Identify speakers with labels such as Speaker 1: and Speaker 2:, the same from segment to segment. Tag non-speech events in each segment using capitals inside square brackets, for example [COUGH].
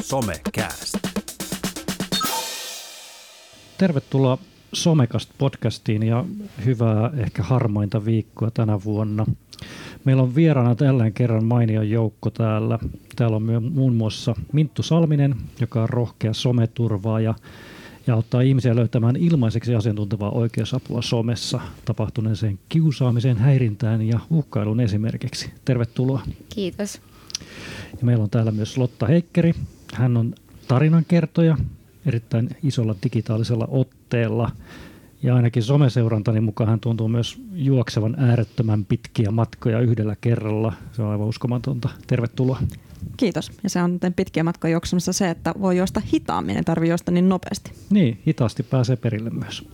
Speaker 1: Somecast.
Speaker 2: Tervetuloa Somekast-podcastiin ja hyvää ehkä harmainta viikkoa tänä vuonna. Meillä on vieraana tällä kerran mainio joukko täällä. Täällä on myös muun muassa Minttu Salminen, joka on rohkea someturvaaja ja auttaa ihmisiä löytämään ilmaiseksi asiantuntevaa oikeusapua somessa tapahtuneeseen kiusaamiseen, häirintään ja uhkailun esimerkiksi. Tervetuloa.
Speaker 3: Kiitos.
Speaker 2: Ja meillä on täällä myös Lotta Heikkeri. Hän on tarinankertoja erittäin isolla digitaalisella otteella. Ja ainakin someseurantani mukaan hän tuntuu myös juoksevan äärettömän pitkiä matkoja yhdellä kerralla. Se on aivan uskomatonta. Tervetuloa.
Speaker 4: Kiitos. Ja se on pitkiä matkoja juoksemassa se, että voi juosta hitaammin, ei tarvitse juosta niin nopeasti.
Speaker 2: Niin, hitaasti pääsee perille myös.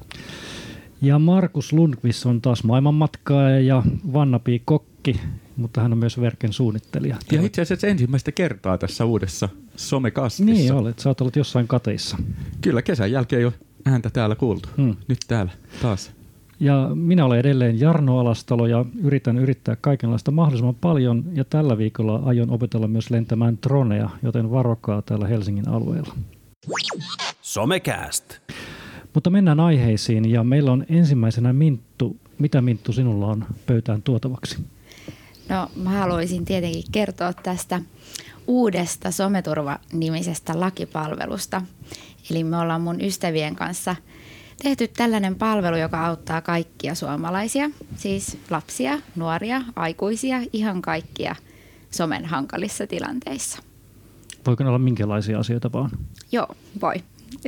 Speaker 2: Ja Markus Lundqvist on taas maailmanmatkaaja ja Vannapi kokki, mutta hän on myös verken suunnittelija.
Speaker 5: Ja itse asiassa ensimmäistä kertaa tässä uudessa somekastissa.
Speaker 2: Niin olet, sä oot ollut jossain kateissa.
Speaker 5: Kyllä, kesän jälkeen jo ääntä täällä kuultu. Hmm. Nyt täällä taas.
Speaker 2: Ja minä olen edelleen Jarno Alastalo ja yritän yrittää kaikenlaista mahdollisimman paljon. Ja tällä viikolla aion opetella myös lentämään dronea, joten varokaa täällä Helsingin alueella.
Speaker 1: Somecast.
Speaker 2: Mutta mennään aiheisiin ja meillä on ensimmäisenä Minttu. Mitä Minttu sinulla on pöytään tuotavaksi?
Speaker 3: No mä haluaisin tietenkin kertoa tästä uudesta someturva-nimisestä lakipalvelusta. Eli me ollaan mun ystävien kanssa tehty tällainen palvelu, joka auttaa kaikkia suomalaisia, siis lapsia, nuoria, aikuisia, ihan kaikkia somen hankalissa tilanteissa.
Speaker 2: Voiko olla minkälaisia asioita vaan?
Speaker 3: Joo, voi.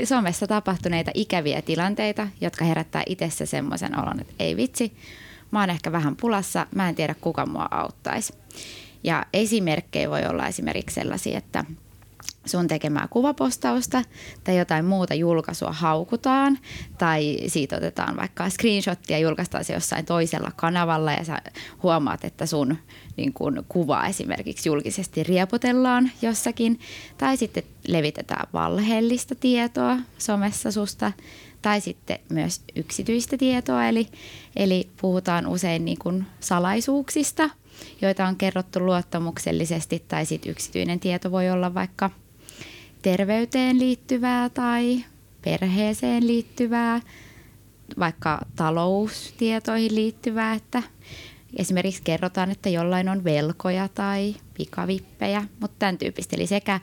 Speaker 3: Somessa tapahtuneita ikäviä tilanteita, jotka herättää itsessä semmoisen olon, että ei vitsi, mä oon ehkä vähän pulassa, mä en tiedä kuka mua auttaisi. Ja esimerkkejä voi olla esimerkiksi sellaisia, että sun tekemää kuvapostausta tai jotain muuta julkaisua haukutaan tai siitä otetaan vaikka screenshottia ja julkaistaan se jossain toisella kanavalla ja sä huomaat, että sun niin kun, kuva esimerkiksi julkisesti riepotellaan jossakin. Tai sitten levitetään valheellista tietoa somessa susta tai sitten myös yksityistä tietoa, eli, eli puhutaan usein niin kuin salaisuuksista, joita on kerrottu luottamuksellisesti, tai sitten yksityinen tieto voi olla vaikka terveyteen liittyvää tai perheeseen liittyvää, vaikka taloustietoihin liittyvää, että esimerkiksi kerrotaan, että jollain on velkoja tai pikavippejä, mutta tämän tyyppistä. Eli sekä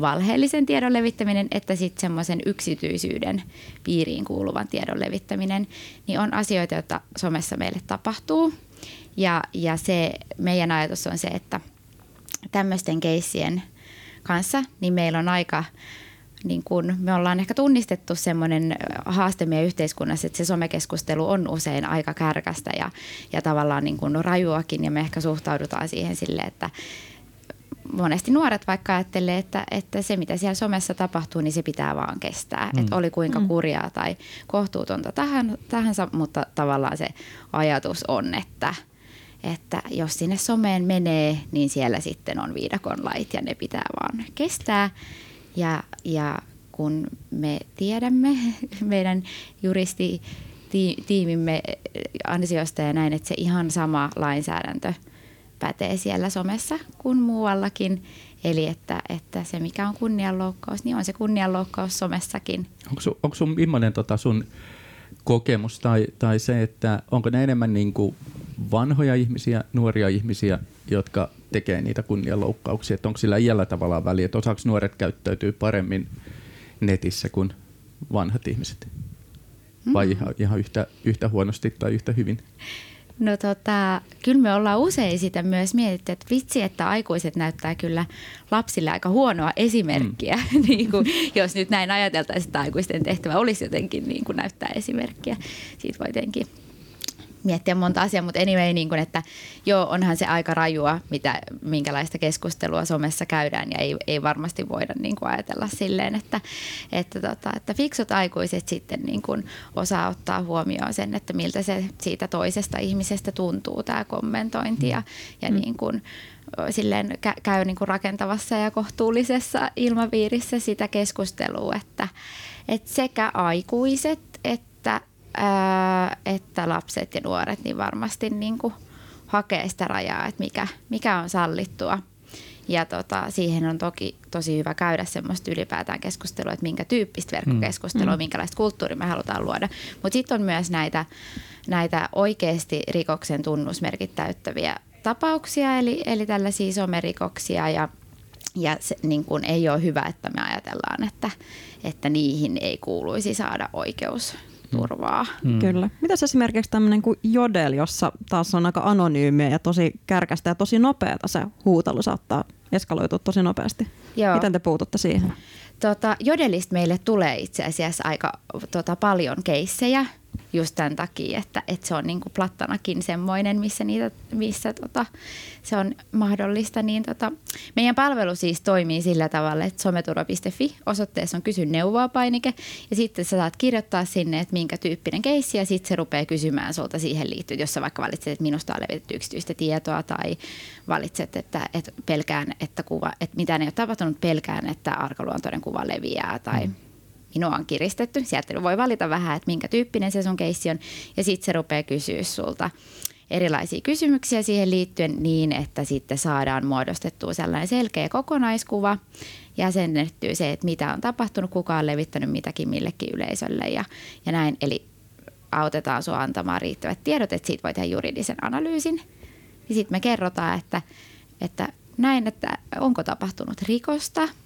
Speaker 3: valheellisen tiedon levittäminen että sitten semmoisen yksityisyyden piiriin kuuluvan tiedon levittäminen, niin on asioita, joita somessa meille tapahtuu. Ja, ja se meidän ajatus on se, että tämmöisten keissien kanssa, niin meillä on aika niin kun me ollaan ehkä tunnistettu semmoinen haaste meidän yhteiskunnassa, että se somekeskustelu on usein aika kärkästä ja, ja tavallaan niin kun rajuakin ja me ehkä suhtaudutaan siihen sille, että monesti nuoret vaikka ajattelee, että, että se mitä siellä somessa tapahtuu, niin se pitää vaan kestää. Mm. Että oli kuinka mm. kurjaa tai kohtuutonta tähän, tahansa, mutta tavallaan se ajatus on, että, että jos sinne someen menee, niin siellä sitten on viidakon lait ja ne pitää vaan kestää. Ja, ja kun me tiedämme [LAUGHS] meidän juristi tiimimme ansiosta ja näin, että se ihan sama lainsäädäntö pätee siellä somessa kuin muuallakin. Eli että, että se mikä on kunnianloukkaus, niin on se kunnianloukkaus somessakin.
Speaker 5: Onko sun, onko sun millainen tota sun kokemus tai, tai se, että onko ne enemmän niin kuin vanhoja ihmisiä, nuoria ihmisiä, jotka tekee niitä kunnianloukkauksia, että onko sillä iällä tavallaan väliä, että osaako nuoret käyttäytyy paremmin netissä kuin vanhat ihmiset? Vai mm. ihan, ihan yhtä, yhtä huonosti tai yhtä hyvin?
Speaker 3: No tota, kyllä me ollaan usein sitä myös mietitty, että vitsi, että aikuiset näyttää kyllä lapsille aika huonoa esimerkkiä, mm. [LAUGHS] niin kuin, jos nyt näin ajateltaisiin, että aikuisten tehtävä olisi jotenkin niin kuin näyttää esimerkkiä. Siitä voi jotenkin miettiä monta asiaa, mutta anyway, niin kuin, että joo, onhan se aika rajua, mitä, minkälaista keskustelua somessa käydään ja ei, ei varmasti voida niin kuin ajatella silleen, että, että, tota, että fiksut aikuiset sitten niin kuin osaa ottaa huomioon sen, että miltä se siitä toisesta ihmisestä tuntuu tämä kommentointi ja, ja mm. niin kuin, silleen käy niin kuin rakentavassa ja kohtuullisessa ilmapiirissä sitä keskustelua, että, että sekä aikuiset että ää, että lapset ja nuoret niin varmasti niin kuin hakee sitä rajaa, että mikä, mikä on sallittua. Ja tota, siihen on toki tosi hyvä käydä semmoista ylipäätään keskustelua, että minkä tyyppistä verkkokeskustelua, mm. minkälaista kulttuuria me halutaan luoda. Mutta sitten on myös näitä, näitä oikeasti rikoksen tunnusmerkit täyttäviä tapauksia, eli, eli tällaisia somerikoksia ja ja se niin kuin ei ole hyvä, että me ajatellaan, että, että niihin ei kuuluisi saada oikeusturvaa.
Speaker 4: Mm. Kyllä. Mitäs esimerkiksi tämmöinen kuin Jodel, jossa taas on aika anonyymiä ja tosi kärkästä ja tosi nopeata se huutelu saattaa eskaloitua tosi nopeasti. Joo. Miten te puututte siihen?
Speaker 3: Tota, Jodelista meille tulee itse asiassa aika tota, paljon keissejä just tämän takia, että, että se on niin kuin plattanakin semmoinen, missä, niitä, missä tota, se on mahdollista. Niin tota, meidän palvelu siis toimii sillä tavalla, että someturva.fi osoitteessa on kysy neuvoa painike ja sitten sä saat kirjoittaa sinne, että minkä tyyppinen keissi ja sitten se rupeaa kysymään sulta siihen liittyen, jos sä vaikka valitset, että minusta on levitetty yksityistä tietoa tai valitset, että, että pelkään, että, kuva, että mitä ei ole tapahtunut, pelkään, että arkaluontoinen kuva leviää tai mm minua on kiristetty. Sieltä voi valita vähän, että minkä tyyppinen se sun keissi on ja sitten se rupeaa kysyä sulta erilaisia kysymyksiä siihen liittyen niin, että sitten saadaan muodostettua sellainen selkeä kokonaiskuva, jäsennettyä se, että mitä on tapahtunut, kuka on levittänyt mitäkin millekin yleisölle ja, ja näin. Eli autetaan sinua antamaan riittävät tiedot, että siitä voi tehdä juridisen analyysin. Ja sitten me kerrotaan, että, että näin, että onko tapahtunut rikosta –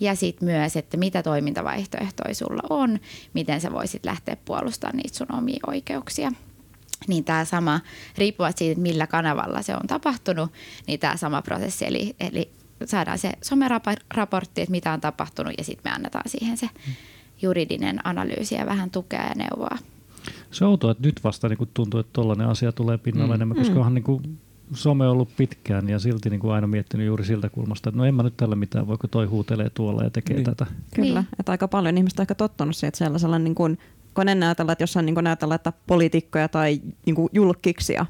Speaker 3: ja sitten myös, että mitä toimintavaihtoehtoja sulla on, miten sä voisit lähteä puolustamaan niitä sun omia oikeuksia. Niin tämä sama, riippuvat siitä, millä kanavalla se on tapahtunut, niin tämä sama prosessi, eli, eli saadaan se someraportti, että mitä on tapahtunut ja sitten me annetaan siihen se juridinen analyysi ja vähän tukea ja neuvoa.
Speaker 2: Se on outoa, että nyt vasta niin tuntuu, että tuollainen asia tulee pinnalle mm. enemmän, koska mm. onhan niin kuin some on ollut pitkään ja silti niin kuin aina miettinyt juuri siltä kulmasta, että no en mä nyt tällä mitään, voiko toi huutelee tuolla ja tekee niin. tätä.
Speaker 4: Kyllä, niin. että aika paljon ihmistä on ehkä tottunut siihen, että sellaisella niin kuin, kun ennen ajatellaan, että jossain niin kuin ajatellaan, että poliitikkoja tai niin kuin julkiksia,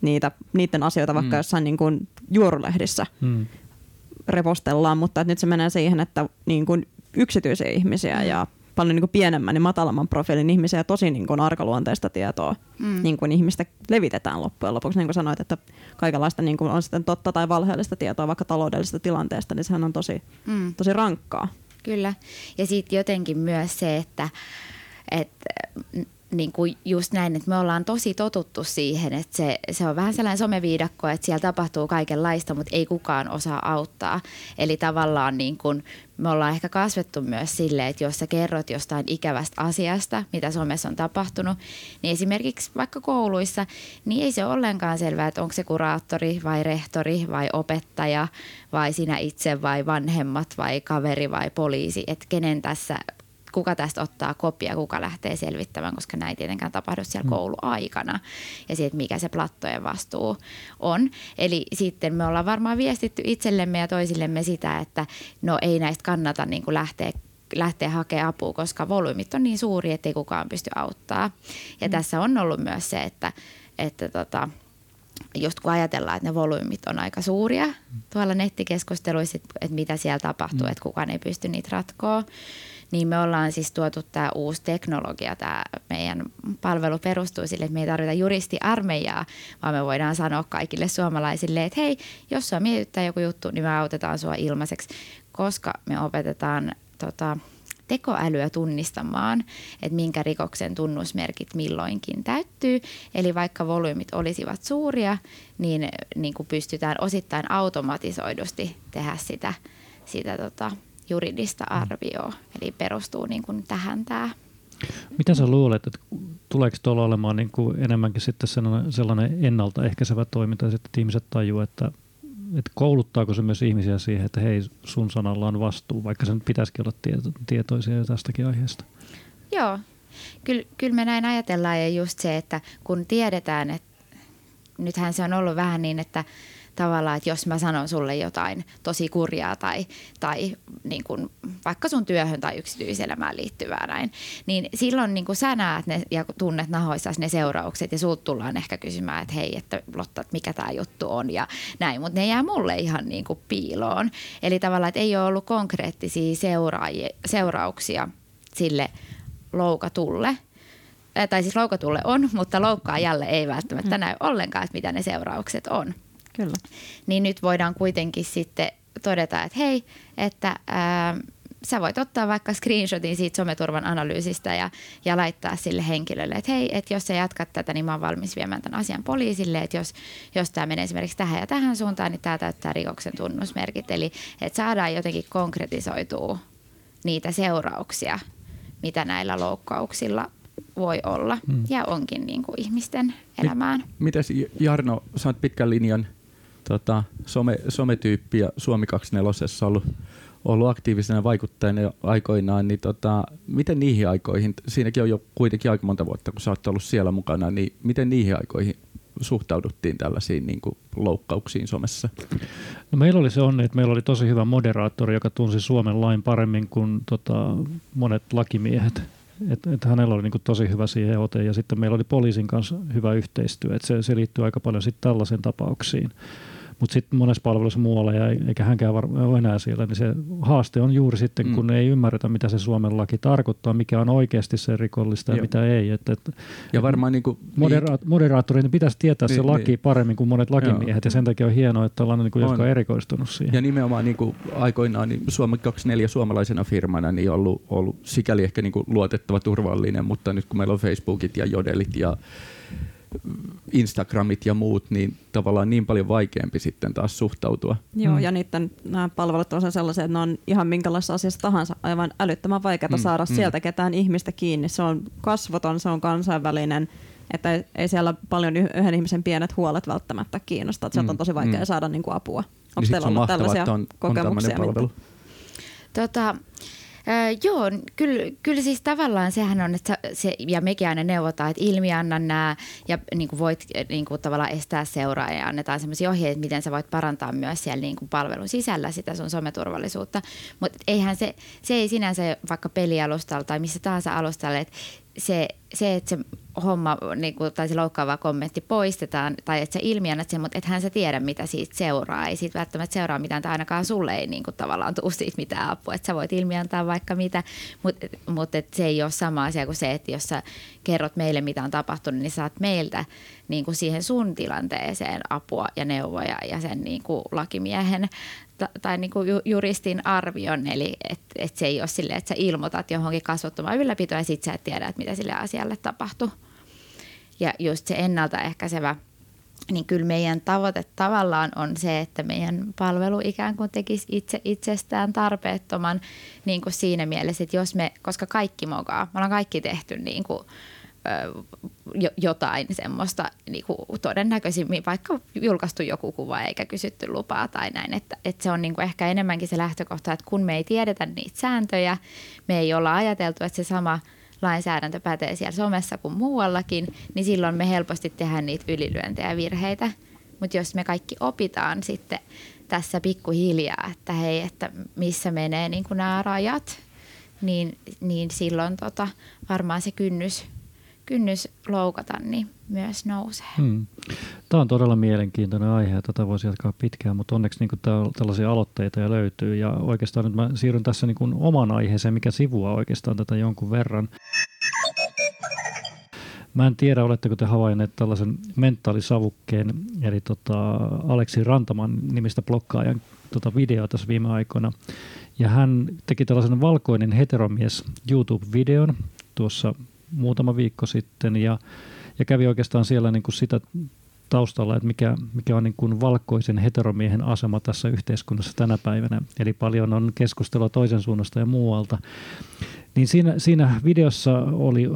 Speaker 4: niitä, niiden asioita vaikka mm. jossain niin kuin juorulehdissä mm. repostellaan, mutta että nyt se menee siihen, että niin kuin yksityisiä ihmisiä ja paljon niin kuin pienemmän ja matalamman profiilin ihmisiä ja tosi niin kuin arkaluonteista tietoa mm. niin kuin ihmistä levitetään loppujen lopuksi. Niin kuin sanoit, että kaikenlaista niin kuin on sitten totta tai valheellista tietoa vaikka taloudellisesta tilanteesta, niin sehän on tosi, mm. tosi rankkaa.
Speaker 3: Kyllä. Ja sitten jotenkin myös se, että, että niin kuin just näin, että me ollaan tosi totuttu siihen, että se, se on vähän sellainen someviidakko, että siellä tapahtuu kaikenlaista, mutta ei kukaan osaa auttaa. Eli tavallaan niin kuin me ollaan ehkä kasvettu myös sille, että jos sä kerrot jostain ikävästä asiasta, mitä somessa on tapahtunut, niin esimerkiksi vaikka kouluissa, niin ei se ole ollenkaan selvää, että onko se kuraattori vai rehtori vai opettaja vai sinä itse vai vanhemmat vai kaveri vai poliisi, että kenen tässä kuka tästä ottaa kopia, kuka lähtee selvittämään, koska näin ei tietenkään tapahdu siellä mm. kouluaikana. Ja siitä, mikä se plattojen vastuu on. Eli sitten me ollaan varmaan viestitty itsellemme ja toisillemme sitä, että no ei näistä kannata niin kuin lähteä lähteä hakemaan apua, koska volyymit on niin suuri, ettei kukaan pysty auttaa. Ja mm. tässä on ollut myös se, että, että tota, just kun ajatellaan, että ne volyymit on aika suuria tuolla nettikeskusteluissa, että mitä siellä tapahtuu, mm. että kukaan ei pysty niitä ratkoa, niin me ollaan siis tuotu tämä uusi teknologia, tämä meidän palvelu perustuu sille, että me ei tarvita juristiarmeijaa, vaan me voidaan sanoa kaikille suomalaisille, että hei, jos sua mietittää joku juttu, niin me autetaan sua ilmaiseksi, koska me opetetaan tota, tekoälyä tunnistamaan, että minkä rikoksen tunnusmerkit milloinkin täyttyy. Eli vaikka volyymit olisivat suuria, niin, niin kuin pystytään osittain automatisoidusti tehdä sitä, sitä tota, juridista arvioa. Eli perustuu niin kuin tähän tämä.
Speaker 2: Mitä sä luulet, että tuleeko tuolla olemaan niin kuin enemmänkin sitten sellainen, sellainen ennaltaehkäisevä toiminta, että ihmiset tajuu, että, että kouluttaako se myös ihmisiä siihen, että hei, sun sanalla on vastuu, vaikka sen pitäisikin olla tieto, tietoisia jo tästäkin aiheesta?
Speaker 3: Joo, kyllä, kyllä me näin ajatellaan ja just se, että kun tiedetään, että nythän se on ollut vähän niin, että tavallaan, että jos mä sanon sulle jotain tosi kurjaa tai, tai niin kuin vaikka sun työhön tai yksityiselämään liittyvää näin, niin silloin niin kuin sä näet ne ja tunnet nahoissa ne seuraukset ja sulta tullaan ehkä kysymään, että hei, että Lotta, että mikä tämä juttu on ja näin, mutta ne jää mulle ihan niin kuin piiloon. Eli tavallaan, että ei ole ollut konkreettisia seurauksia sille loukatulle, tai siis loukatulle on, mutta loukkaajalle ei välttämättä näy ollenkaan, että mitä ne seuraukset on.
Speaker 4: Kyllä.
Speaker 3: Niin nyt voidaan kuitenkin sitten todeta, että hei, että ää, sä voit ottaa vaikka screenshotin siitä someturvan analyysistä ja, ja laittaa sille henkilölle, että hei, että jos sä jatkat tätä, niin mä oon valmis viemään tämän asian poliisille, että jos, jos tämä menee esimerkiksi tähän ja tähän suuntaan, niin tämä täyttää rikoksen tunnusmerkit. Eli että saadaan jotenkin konkretisoitua niitä seurauksia, mitä näillä loukkauksilla voi olla hmm. ja onkin niin kuin ihmisten elämään.
Speaker 5: Mitäs Jarno, sä oot pitkän linjan tota, some, sometyyppi ja Suomi 24 ollut ollut aktiivisena vaikuttajana jo aikoinaan, niin tota, miten niihin aikoihin, siinäkin on jo kuitenkin aika monta vuotta, kun sä oot ollut siellä mukana, niin miten niihin aikoihin suhtauduttiin tällaisiin niin kuin, loukkauksiin somessa?
Speaker 2: No meillä oli se onni, että meillä oli tosi hyvä moderaattori, joka tunsi Suomen lain paremmin kuin tota, monet lakimiehet. Et, et hänellä oli niinku tosi hyvä siihen ote ja sitten meillä oli poliisin kanssa hyvä yhteistyö. Et se, se liittyy aika paljon sitten tällaisiin tapauksiin. Mutta sitten monessa palvelussa muualla, ja eikä hänkään ole enää siellä, niin se haaste on juuri sitten, kun mm. ei ymmärretä, mitä se Suomen laki tarkoittaa, mikä on oikeasti se rikollista ja Joo. mitä ei. Et, et,
Speaker 5: ja varmaan niin kuin,
Speaker 2: modera- niin, moderaattorin pitäisi tietää niin, se laki niin. paremmin kuin monet lakimiehet, Joo. ja sen takia on hienoa, että ollaan niin kuin, on. jotka on erikoistunut siihen.
Speaker 5: Ja nimenomaan niin kuin aikoinaan niin Suomi 24 suomalaisena firmana niin ollut, ollut sikäli ehkä niin kuin luotettava, turvallinen, mutta nyt kun meillä on Facebookit ja Jodelit ja Instagramit ja muut, niin tavallaan niin paljon vaikeampi sitten taas suhtautua.
Speaker 4: Joo, mm. ja niiden nämä palvelut on sellaisia, että ne on ihan minkälaisessa asiassa tahansa aivan älyttömän vaikeaa mm. saada mm. sieltä ketään ihmistä kiinni. Se on kasvoton, se on kansainvälinen, että ei siellä paljon yhden ihmisen pienet huolet välttämättä kiinnosta. Että sieltä on mm. tosi vaikea mm. saada niin kuin apua. Onko
Speaker 5: niin teillä ollut tällaisia on, kokemuksia? On
Speaker 3: Tota, Öö, joo, kyllä, kyllä siis tavallaan sehän on, että se, ja mekin aina neuvotaan, että ilmianna nämä ja niin kuin voit niin kuin tavallaan estää seuraa ja annetaan sellaisia ohjeita, miten sä voit parantaa myös siellä niin kuin palvelun sisällä sitä sun someturvallisuutta. Mutta eihän se, se ei sinänsä vaikka pelialustalla tai missä tahansa alustalla, että se, se, että se homma niin kuin, tai se loukkaava kommentti poistetaan tai että sä ilmiannat sen, mutta ethän sä tiedä, mitä siitä seuraa. Ei siitä välttämättä seuraa mitään tai ainakaan sulle ei niin kuin, tavallaan tule siitä mitään apua. Että sä voit ilmiantaa vaikka mitä, mutta, et se ei ole sama asia kuin se, että jos sä kerrot meille, mitä on tapahtunut, niin saat meiltä niin kuin siihen sun tilanteeseen apua ja neuvoja ja sen niin kuin lakimiehen tai niin kuin juristin arvion, eli että et se ei ole silleen, että sä ilmoitat johonkin kasvottomaan ylläpitoon ja sit sä et tiedä, että mitä sille asialle tapahtuu. Ja just se ennaltaehkäisevä, niin kyllä meidän tavoite tavallaan on se, että meidän palvelu ikään kuin tekisi itse itsestään tarpeettoman niin kuin siinä mielessä, että jos me, koska kaikki mokaa, me ollaan kaikki tehty niin kuin – jotain semmoista niin kuin todennäköisimmin, vaikka julkaistu joku kuva eikä kysytty lupaa tai näin. Että, että se on niin kuin ehkä enemmänkin se lähtökohta, että kun me ei tiedetä niitä sääntöjä, me ei olla ajateltu, että se sama lainsäädäntö pätee siellä somessa kuin muuallakin, niin silloin me helposti tehdään niitä ylilyöntejä ja virheitä. Mutta jos me kaikki opitaan sitten tässä pikkuhiljaa, että hei, että missä menee niin nämä rajat, niin, niin silloin tota, varmaan se kynnys kynnys loukata niin myös nousee. Hmm.
Speaker 2: Tämä on todella mielenkiintoinen aihe ja tätä voisi jatkaa pitkään, mutta onneksi niin täällä tällaisia aloitteita ja löytyy. Ja oikeastaan nyt mä siirryn tässä niin kuin oman aiheeseen, mikä sivua oikeastaan tätä jonkun verran. Mä en tiedä, oletteko te havainneet tällaisen mentaalisavukkeen, eli tota Aleksi Rantaman nimistä blokkaajan tota videoa tässä viime aikoina. Ja hän teki tällaisen valkoinen heteromies YouTube-videon tuossa muutama viikko sitten ja, ja kävi oikeastaan siellä niin kuin sitä taustalla, että mikä, mikä on niin kuin valkoisen heteromiehen asema tässä yhteiskunnassa tänä päivänä. Eli paljon on keskustelua toisen suunnasta ja muualta. Niin siinä, siinä videossa oli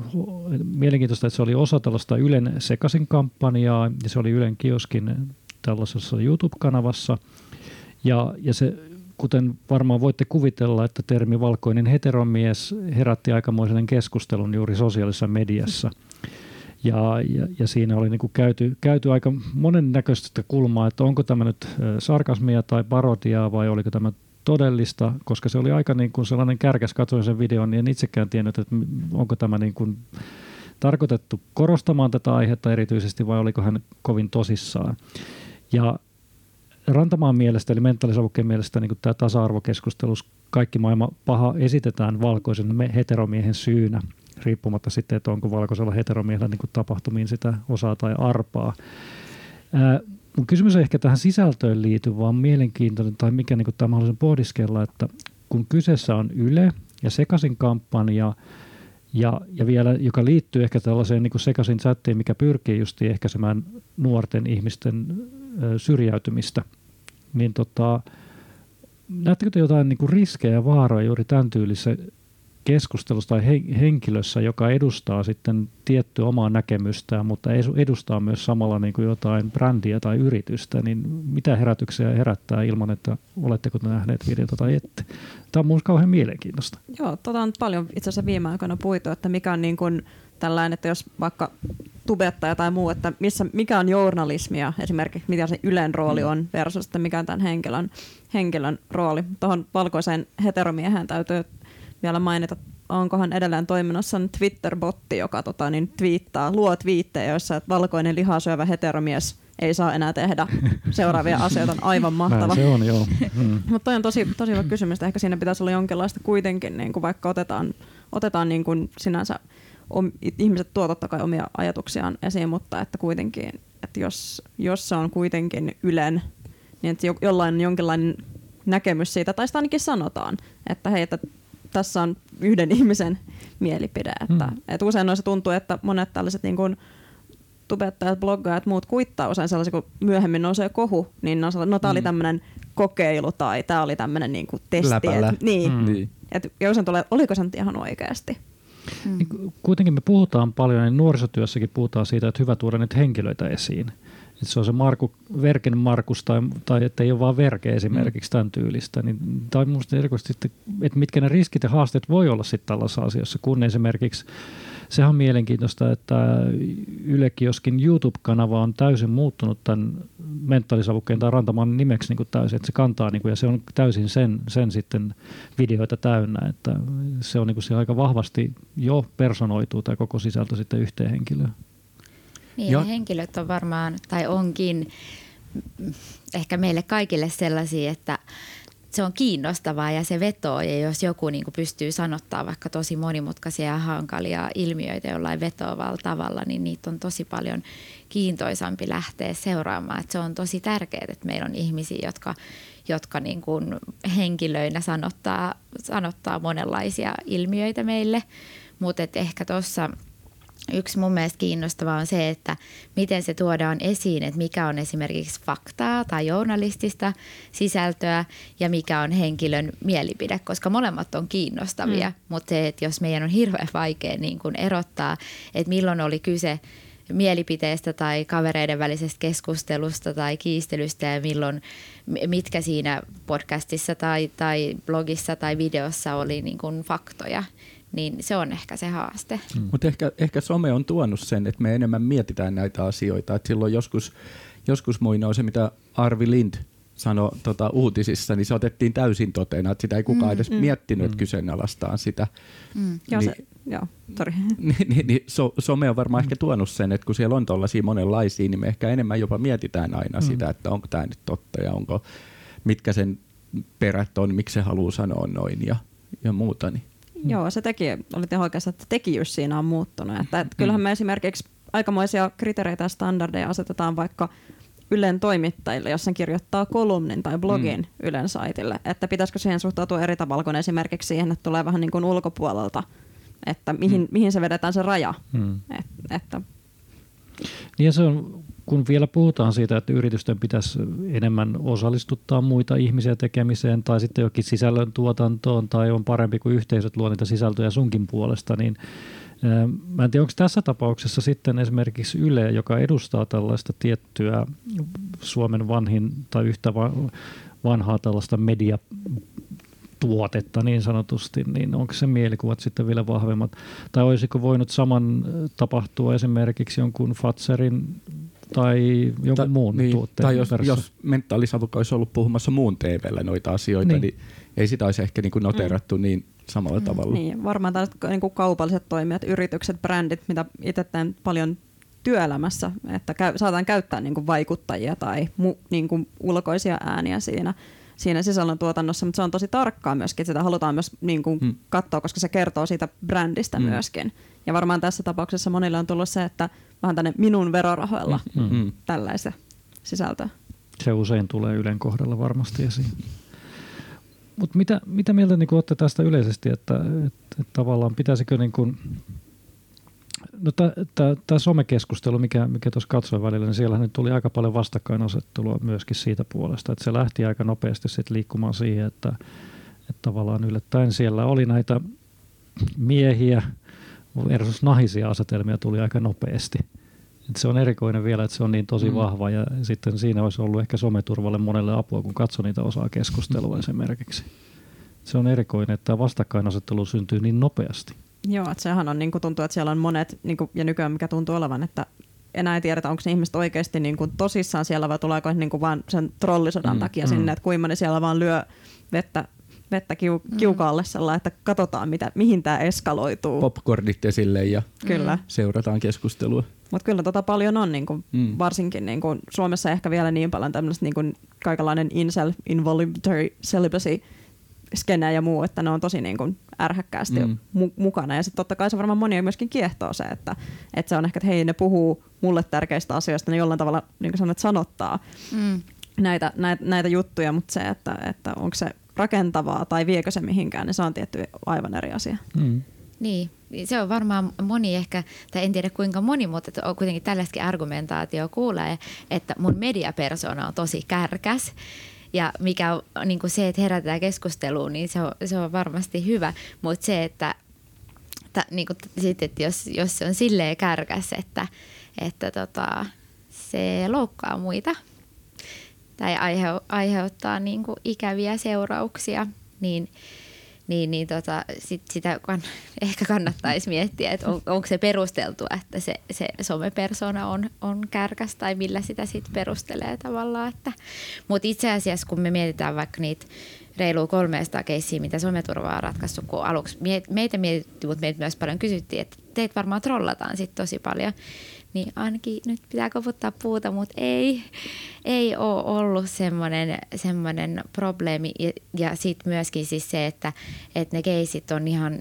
Speaker 2: mielenkiintoista, että se oli osa tällaista Ylen sekaisin kampanjaa ja se oli Ylen kioskin tällaisessa YouTube-kanavassa. Ja, ja se kuten varmaan voitte kuvitella, että termi valkoinen heteromies herätti aikamoisen keskustelun juuri sosiaalisessa mediassa. Ja, ja, ja siinä oli niin kuin käyty, käyty aika monennäköistä kulmaa, että onko tämä nyt sarkasmia tai parodiaa vai oliko tämä todellista, koska se oli aika niin kuin sellainen kärkäs, katsoin sen videon, niin en itsekään tiennyt, että onko tämä niin kuin tarkoitettu korostamaan tätä aihetta erityisesti vai oliko hän kovin tosissaan. Ja Rantamaan mielestä, eli mentaalisavukkeen mielestä niin tämä tasa-arvokeskustelus, kaikki maailma paha esitetään valkoisen heteromiehen syynä, riippumatta sitten, että onko valkoisella heteromiehellä niin tapahtumiin sitä osaa tai arpaa. Ää, mun kysymys ei ehkä tähän sisältöön liity, vaan mielenkiintoinen tai mikä niin tämä haluaisin pohdiskella, että kun kyseessä on Yle ja sekaisin kampanja, ja, ja vielä, joka liittyy ehkä tällaiseen niin sekaisin chattiin, mikä pyrkii just ehkäisemään nuorten ihmisten syrjäytymistä, niin tota, näettekö te jotain niin riskejä ja vaaroja juuri tämän tyylissä keskustelussa tai henkilössä, joka edustaa sitten tiettyä omaa näkemystään, mutta edustaa myös samalla niin kuin jotain brändiä tai yritystä, niin mitä herätyksiä herättää ilman, että oletteko te nähneet videota tai ette? Tämä on minusta kauhean mielenkiintoista.
Speaker 4: Joo, tota on paljon itse asiassa viime aikoina puitu, että mikä on niin kuin tällainen, että jos vaikka tubettaja tai muu, että missä, mikä on journalismia esimerkiksi, mitä se Ylen rooli mm. on versus, että mikä on tämän henkilön, henkilön rooli. Tuohon valkoiseen heteromiehen täytyy vielä mainita, onkohan edelleen toiminnassa Twitter-botti, joka tota, niin, twiittaa, luo twiittejä, joissa valkoinen lihasyövä heteromies ei saa enää tehdä [LAUGHS] seuraavia asioita. On aivan mahtava.
Speaker 2: Se on, joo.
Speaker 4: Mm. [LAUGHS] Mutta toi on tosi, tosi hyvä kysymys. Ehkä siinä pitäisi olla jonkinlaista kuitenkin, niin kuin vaikka otetaan, otetaan niin kuin sinänsä om, ihmiset tuo totta kai omia ajatuksiaan esiin, mutta että kuitenkin, että jos, jos se on kuitenkin Ylen, niin että jollain on jonkinlainen näkemys siitä, tai sitä ainakin sanotaan, että hei, että tässä on yhden [LAUGHS] ihmisen mielipide. Että, mm. että usein noissa tuntuu, että monet tällaiset niin kuin, tubettajat, bloggaajat, muut kuittaa usein sellaisia, kun myöhemmin nousee kohu, niin no, no tämä mm. oli tämmöinen kokeilu tai tämä oli tämmöinen niin kuin testi. Et, niin. Mm. niin. Et, ja usein tulee, oliko se nyt ihan oikeasti?
Speaker 2: Mm. Niin kuitenkin me puhutaan paljon, niin nuorisotyössäkin puhutaan siitä, että hyvä tuoda nyt henkilöitä esiin. Että se on se Marku, Verken Markus tai, tai että ei ole vain Verke esimerkiksi mm. tämän tyylistä. Niin, tai minusta erikoisesti, että mitkä ne riskit ja haasteet voi olla sitten tällaisessa asiassa, kun esimerkiksi sehän on mielenkiintoista, että Ylekioskin YouTube-kanava on täysin muuttunut tämän mentaalisavukkeen tai rantamaan nimeksi niin kuin täysin, että se kantaa niin kuin, ja se on täysin sen, sen sitten videoita täynnä, että se on niin kuin se aika vahvasti jo personoituu tämä koko sisältö sitten yhteen henkilöön.
Speaker 3: Niin, ja henkilöt on varmaan, tai onkin ehkä meille kaikille sellaisia, että se on kiinnostavaa ja se vetoo. Ja jos joku niin kuin pystyy sanottaa vaikka tosi monimutkaisia ja hankalia ilmiöitä jollain vetoavalla tavalla, niin niitä on tosi paljon kiintoisampi lähteä seuraamaan. Et se on tosi tärkeää, että meillä on ihmisiä, jotka, jotka niin kuin henkilöinä sanottaa, sanottaa monenlaisia ilmiöitä meille. Mutta ehkä tuossa – Yksi mun mielestä kiinnostavaa on se, että miten se tuodaan esiin, että mikä on esimerkiksi faktaa tai journalistista sisältöä ja mikä on henkilön mielipide, koska molemmat on kiinnostavia, mm. mutta se, että jos meidän on hirveän vaikea niin kuin erottaa, että milloin oli kyse mielipiteestä tai kavereiden välisestä keskustelusta tai kiistelystä ja milloin, mitkä siinä podcastissa tai, tai blogissa tai videossa oli niin kuin faktoja, niin se on ehkä se haaste.
Speaker 5: Mm. Mutta ehkä, ehkä some on tuonut sen, että me enemmän mietitään näitä asioita. Et silloin joskus, joskus muinoin se, mitä Arvi Lind sanoi tota, uutisissa, niin se otettiin täysin totena, että sitä ei kukaan mm, edes mm, miettinyt, että mm. kyseenalaistaan sitä.
Speaker 4: Mm. Niin, joo, se, joo, sorry. [LAUGHS]
Speaker 5: Niin, niin, niin, so, some on varmaan mm. ehkä tuonut sen, että kun siellä on tuollaisia monenlaisia, niin me ehkä enemmän jopa mietitään aina mm. sitä, että onko tämä nyt totta ja onko, mitkä sen perät on, miksi se haluaa sanoa noin ja, ja muuta. Niin.
Speaker 4: Mm. Joo, se teki, olit ihan oikeassa, että tekijyys siinä on muuttunut. Että, että kyllähän mm. me esimerkiksi aikamoisia kriteereitä ja standardeja asetetaan vaikka Ylen toimittajille, jos sen kirjoittaa kolumnin tai blogin mm. Ylen saitille. Että pitäisikö siihen suhtautua eri tavalla kuin esimerkiksi siihen, että tulee vähän niin kuin ulkopuolelta, että mihin, mm. mihin se vedetään se raja. Mm. Et, että
Speaker 2: niin ja se on kun vielä puhutaan siitä, että yritysten pitäisi enemmän osallistuttaa muita ihmisiä tekemiseen tai sitten jokin sisällön tuotantoon tai on parempi kuin yhteisöt luo niitä sisältöjä sunkin puolesta, niin Mä en tiedä, onko tässä tapauksessa sitten esimerkiksi Yle, joka edustaa tällaista tiettyä Suomen vanhin tai yhtä vanhaa tällaista media tuotetta niin sanotusti, niin onko se mielikuvat sitten vielä vahvemmat? Tai olisiko voinut saman tapahtua esimerkiksi jonkun Fatserin tai jonkun Ta, muun niin, tuotteen
Speaker 5: Tai jos, jos mentaalisavukka olisi ollut puhumassa muun TVllä noita asioita, niin, niin ei sitä olisi ehkä niin kuin noterattu mm. niin samalla mm, tavalla.
Speaker 4: Niin, varmaan tällaiset niin kuin kaupalliset toimijat, yritykset, brändit, mitä itse teen paljon työelämässä, että käy, saadaan käyttää niin kuin vaikuttajia tai mu, niin kuin ulkoisia ääniä siinä, siinä sisällön tuotannossa, mutta se on tosi tarkkaa myöskin, että sitä halutaan myös niin kuin mm. katsoa, koska se kertoo siitä brändistä mm. myöskin. Ja varmaan tässä tapauksessa monille on tullut se, että vähän tänne minun verorahoilla mm. mm. tällaista sisältöä.
Speaker 2: Se usein tulee Ylen kohdalla varmasti esiin. Mutta mitä, mitä mieltä niin olette tästä yleisesti, että, että, että tavallaan pitäisikö niin kuin, no tämä somekeskustelu, mikä, mikä tuossa katsoi välillä, niin siellä tuli aika paljon vastakkainasettelua myöskin siitä puolesta, että se lähti aika nopeasti sitten liikkumaan siihen, että, että tavallaan yllättäen siellä oli näitä miehiä versus naisia asetelmia tuli aika nopeasti. Et se on erikoinen vielä, että se on niin tosi mm. vahva ja sitten siinä olisi ollut ehkä someturvalle monelle apua, kun katsoi niitä osaa keskustelua mm. esimerkiksi. Se on erikoinen, että tämä vastakkainasettelu syntyy niin nopeasti.
Speaker 4: Joo, että sehän on, niin kuin tuntuu, että siellä on monet, niin kuin, ja nykyään mikä tuntuu olevan, että enää ei tiedetä, onko ne ihmiset oikeasti niin kuin tosissaan siellä vai tuleeko niin kuin vaan sen trollisodan mm, takia mm. sinne, että kuinka moni siellä vaan lyö vettä vettä kiu, mm. kiukaalle sellainen, että katsotaan mitä, mihin tämä eskaloituu.
Speaker 5: Popcornit esille ja
Speaker 4: kyllä.
Speaker 5: seurataan keskustelua.
Speaker 4: Mutta kyllä tota paljon on, niin kuin, mm. varsinkin niin kuin, Suomessa ehkä vielä niin paljon tämmöistä niin kuin, kaikenlainen incel, involuntary celibacy, skene ja muu, että ne on tosi niin kuin ärhäkkäästi mm. mu- mukana. Ja sitten totta kai se varmaan monia myöskin kiehtoo se, että, että se on ehkä, että hei ne puhuu mulle tärkeistä asioista, ne jollain tavalla niin kuin sanot, sanottaa mm. näitä, näitä, näitä juttuja, mutta se, että, että onko se rakentavaa tai viekö se mihinkään, niin se on tietty aivan eri asia. Mm.
Speaker 3: Niin, se on varmaan moni ehkä, tai en tiedä kuinka moni, mutta on kuitenkin tällaistakin argumentaatio kuulee, että mun mediapersona on tosi kärkäs. Ja mikä on niin kuin se, että herätetään keskusteluun, niin se on, se on varmasti hyvä. Mutta se, että, että, niin kuin, sit, että jos, jos se on silleen kärkäs, että, että tota, se loukkaa muita – tai aihe, aiheuttaa niin kuin ikäviä seurauksia, niin, niin, niin tota, sit sitä kann, [LAUGHS] ehkä kannattaisi miettiä, että on, onko se perusteltu, että se, se somepersona on, on kärkäs tai millä sitä sitten perustelee tavallaan. Mutta itse asiassa kun me mietitään vaikka niitä reilu 300 keissiä, mitä someturva on ratkaissut, kun aluksi meitä mietittiin, mutta meitä myös paljon kysyttiin, että teitä varmaan trollataan sitten tosi paljon niin ainakin nyt pitää koputtaa puuta, mutta ei, ei ole ollut semmoinen, semmoinen probleemi. Ja, ja sitten myöskin siis se, että, että ne keisit on ihan,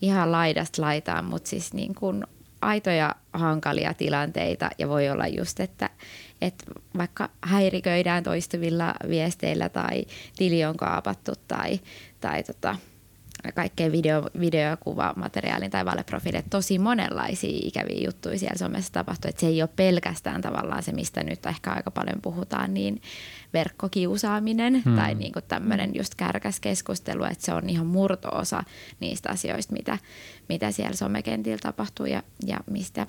Speaker 3: ihan laidasta laitaan, mutta siis niin kuin aitoja hankalia tilanteita ja voi olla just, että, että vaikka häiriköidään toistuvilla viesteillä tai tili on kaapattu tai, tai tota, kaikkeen video, video- ja kuvamateriaalin tai valeprofiilit. Tosi monenlaisia ikäviä juttuja siellä somessa tapahtuu. Että se ei ole pelkästään tavallaan se, mistä nyt ehkä aika paljon puhutaan, niin verkkokiusaaminen hmm. tai niin tämmöinen just kärkäs keskustelu, että se on ihan murtoosa niistä asioista, mitä, mitä siellä somekentillä tapahtuu ja, ja mistä,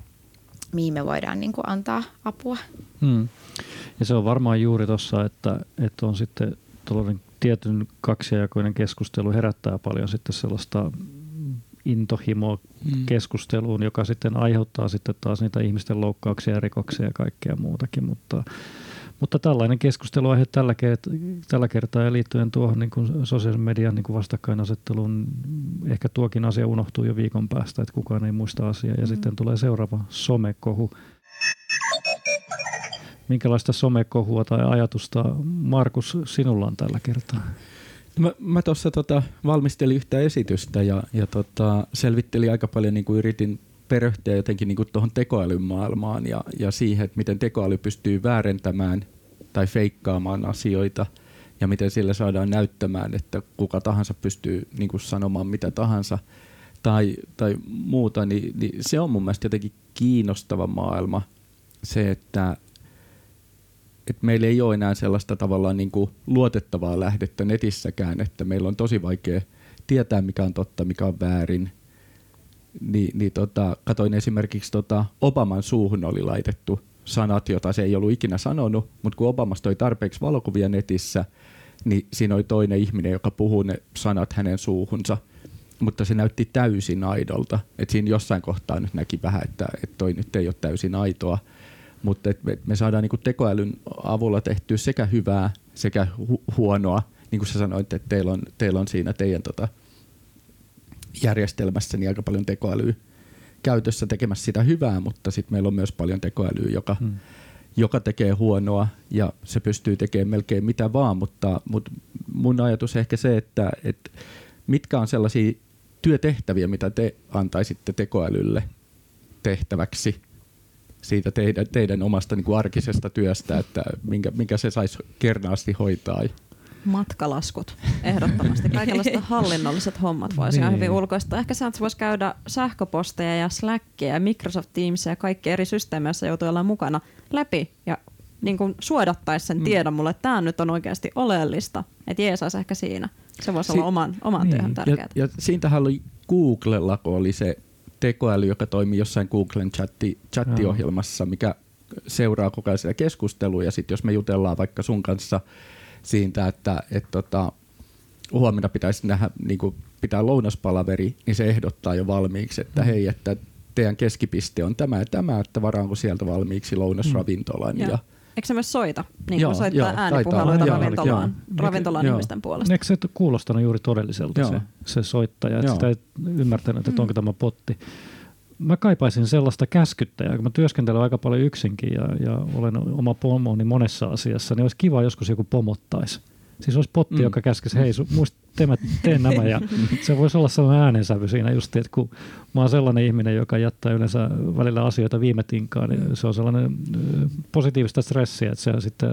Speaker 3: mihin me voidaan niin kuin antaa apua. Hmm.
Speaker 2: Ja se on varmaan juuri tuossa, että, että on sitten tietyn kaksijakoinen keskustelu herättää paljon sitten sellaista intohimoa mm. keskusteluun, joka sitten aiheuttaa sitten taas niitä ihmisten loukkauksia ja rikoksia ja kaikkea muutakin, mutta, mutta tällainen keskusteluaihe tällä, kertaa, tällä kertaa ja liittyen tuohon niin kuin sosiaalisen median niin kuin vastakkainasetteluun, ehkä tuokin asia unohtuu jo viikon päästä, että kukaan ei muista asiaa ja mm. sitten tulee seuraava somekohu. Minkälaista somekohua tai ajatusta, Markus, sinulla on tällä kertaa?
Speaker 5: Mä, mä tuossa tota, valmistelin yhtä esitystä ja, ja tota, selvittelin aika paljon, niin kuin yritin perehtyä jotenkin niin tuohon tekoälyn maailmaan ja, ja siihen, että miten tekoäly pystyy väärentämään tai feikkaamaan asioita ja miten sillä saadaan näyttämään, että kuka tahansa pystyy niin kuin sanomaan mitä tahansa tai, tai muuta, niin, niin se on mun mielestä jotenkin kiinnostava maailma. Se, että että meillä ei ole enää sellaista tavallaan niin kuin luotettavaa lähdettä netissäkään, että meillä on tosi vaikea tietää, mikä on totta, mikä on väärin. Ni, niin tota, katoin esimerkiksi tota Obaman suuhun oli laitettu sanat, joita se ei ollut ikinä sanonut, mutta kun Obamasta toi tarpeeksi valokuvia netissä, niin siinä oli toinen ihminen, joka puhuu ne sanat hänen suuhunsa, mutta se näytti täysin aidolta. Et siinä jossain kohtaa nyt näki vähän, että, että toi nyt ei ole täysin aitoa mutta et me, me saadaan niinku tekoälyn avulla tehtyä sekä hyvää sekä hu- huonoa. Niin kuin sä sanoit, että teillä on, teillä on siinä teidän tota järjestelmässä niin aika paljon tekoälyä käytössä tekemässä sitä hyvää, mutta sitten meillä on myös paljon tekoälyä, joka, hmm. joka tekee huonoa ja se pystyy tekemään melkein mitä vaan, mutta, mutta mun ajatus ehkä se, että, että mitkä on sellaisia työtehtäviä, mitä te antaisitte tekoälylle tehtäväksi – siitä teidän, teidän omasta niin kuin arkisesta työstä, että minkä, minkä se saisi kernaasti hoitaa.
Speaker 4: Matkalaskut, ehdottomasti. Kaikenlaiset [LAUGHS] hallinnolliset hommat voisi niin. ihan hyvin ulkoista. Ehkä sä voisi käydä sähköposteja ja Slackia ja Microsoft Teamsia ja kaikki eri systeemejä, joissa joutuu olla mukana läpi ja niin kuin suodattaisi sen mm. tiedon mulle, että tämä nyt on oikeasti oleellista. Että jeesaisi ehkä siinä. Se voisi si- olla oman, oman niin. työhön tärkeää.
Speaker 5: Ja, ja siitähän oli Googlella, kun oli se tekoäly, joka toimii jossain Googlen chatti, chattiohjelmassa, mikä seuraa koko ajan sitä keskustelua. Ja sitten jos me jutellaan vaikka sun kanssa siitä, että et tota, huomenna pitäisi nähdä, niin kuin pitää lounaspalaveri, niin se ehdottaa jo valmiiksi, että mm. hei, että teidän keskipiste on tämä ja tämä, että varaanko sieltä valmiiksi lounasravintolan. Mm. Ja,
Speaker 4: Eikö se myös soita? Niin joo, soittaa joo, äänipuheluita ravintolaan, ravintolan joo. ihmisten puolesta.
Speaker 2: Eikö se kuulostanut juuri todelliselta se, se soittaja? Että sitä ei ymmärtänyt, että mm. onko tämä potti. Mä kaipaisin sellaista käskyttäjää, kun mä työskentelen aika paljon yksinkin ja, ja olen oma pomoni monessa asiassa, niin olisi kiva joskus joku pomottaisi Siis olisi potti, mm. joka käskisi, hei, muista tee, tee nämä. Ja [LAUGHS] se voisi olla sellainen äänensävy siinä just, että kun mä oon sellainen ihminen, joka jättää yleensä välillä asioita viime tinkaan, niin se on sellainen positiivista stressiä, että se sitten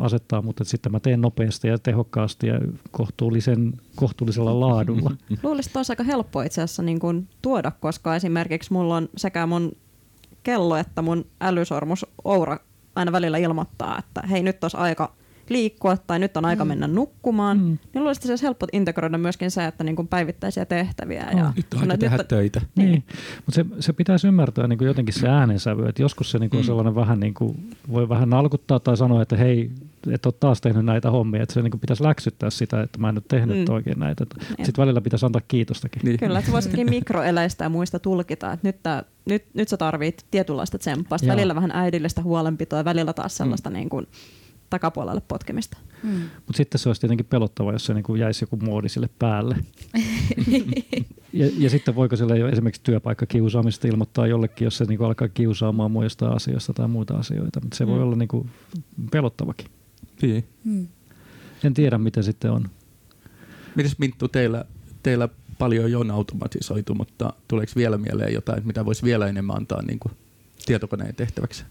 Speaker 2: asettaa, mutta sitten mä teen nopeasti ja tehokkaasti ja kohtuullisen, kohtuullisella laadulla. [LAUGHS]
Speaker 4: Luulisin, että olisi aika helppo itse asiassa niin kuin tuoda, koska esimerkiksi mulla on sekä mun kello että mun älysormus Oura aina välillä ilmoittaa, että hei nyt olisi aika liikkua tai nyt on aika mm. mennä nukkumaan, mm. niin luulisin, että se olisi helppo integroida myöskin se, että niin kuin päivittäisiä tehtäviä.
Speaker 5: Oh, ja nyt on aika tehdä nyt, töitä.
Speaker 2: Niin. niin. Mutta se, se pitäisi ymmärtää niin kuin jotenkin se äänensävy, että joskus se niin kuin mm. on sellainen vähän niin kuin, voi vähän nalkuttaa tai sanoa, että hei, et ole taas tehnyt näitä hommia, että se niin pitäisi läksyttää sitä, että mä en nyt tehnyt mm. oikein näitä. Sitten välillä pitäisi antaa kiitostakin.
Speaker 4: Niin. Kyllä, että voisitkin [LAUGHS] mikroeleistä ja muista tulkita, että nyt, tää, nyt, nyt sä tarvit tietynlaista tsemppaa, välillä vähän äidillistä huolenpitoa ja välillä taas sellaista mm. niin kuin, takapuolelle potkimista.
Speaker 2: Mm. Mutta sitten se olisi tietenkin pelottava, jos se niin kuin jäisi joku muodi sille päälle. [LAUGHS] ja, ja sitten voiko sille jo esimerkiksi työpaikkakiusaamista ilmoittaa jollekin, jos se niin kuin alkaa kiusaamaan muista asioista tai muita asioita. Mutta se mm. voi olla niin kuin pelottavakin.
Speaker 5: Niin. Mm.
Speaker 2: En tiedä, mitä sitten on.
Speaker 5: Mites Minttu, teillä, teillä paljon jo on automatisoitu, mutta tuleeko vielä mieleen jotain, mitä voisi vielä enemmän antaa niin kuin tietokoneen tehtäväksi?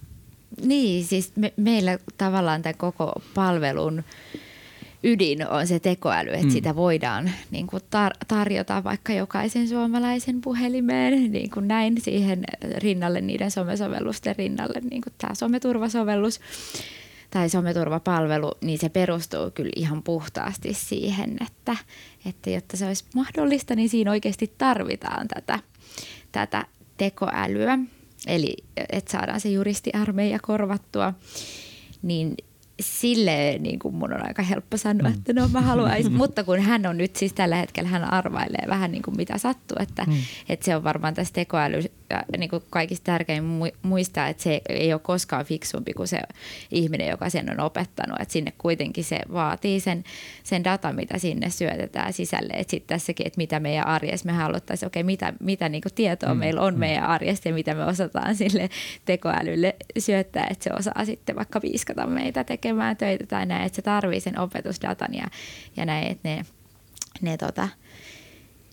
Speaker 3: Niin, siis me, meillä tavallaan tämän koko palvelun ydin on se tekoäly, että mm. sitä voidaan niin kuin tar- tarjota vaikka jokaisen suomalaisen puhelimeen niin kuin näin siihen rinnalle, niiden somesovellusten rinnalle, niin kuin tämä someturvasovellus tai someturvapalvelu, niin se perustuu kyllä ihan puhtaasti siihen, että, että jotta se olisi mahdollista, niin siinä oikeasti tarvitaan tätä, tätä tekoälyä. Eli että saadaan se juristiarmeija korvattua, niin sille niin kuin mun on aika helppo sanoa, mm. että no mä haluaisin, [LAUGHS] mutta kun hän on nyt siis tällä hetkellä, hän arvailee vähän niin kuin mitä sattuu, että, mm. että se on varmaan tässä tekoäly niin kuin kaikista tärkein muistaa, että se ei ole koskaan fiksumpi kuin se ihminen, joka sen on opettanut, että sinne kuitenkin se vaatii sen, sen data, mitä sinne syötetään sisälle, että sitten tässäkin, että mitä meidän arjessa me haluttaisiin, okei, mitä, mitä niin kuin tietoa mm. meillä on mm. meidän arjesta ja mitä me osataan sille tekoälylle syöttää, että se osaa sitten vaikka viiskata meitä tekemään tekemään töitä tai näin, että se tarvii sen opetusdatan ja, ja näin, että ne, ne tota,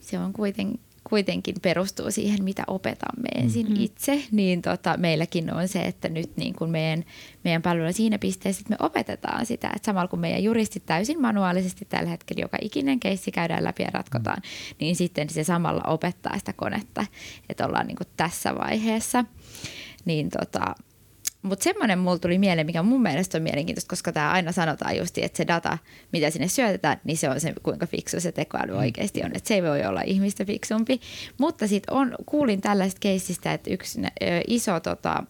Speaker 3: se on kuitenkin kuitenkin perustuu siihen, mitä opetamme ensin mm-hmm. itse, niin tota, meilläkin on se, että nyt niin kuin meidän, meidän palvelu siinä pisteessä, että me opetetaan sitä, että samalla kun meidän juristit täysin manuaalisesti tällä hetkellä joka ikinen keissi käydään läpi ja ratkotaan, mm. niin sitten se samalla opettaa sitä konetta, että ollaan niin kuin tässä vaiheessa. Niin tota, mutta semmoinen mulla tuli mieleen, mikä mun mielestä on mielenkiintoista, koska tämä aina sanotaan just, että se data, mitä sinne syötetään, niin se on se, kuinka fiksu se tekoäly mm. oikeasti on. Että se ei voi olla ihmistä fiksumpi. Mutta sitten on, kuulin tällaista keissistä, että yksi ö, iso tota,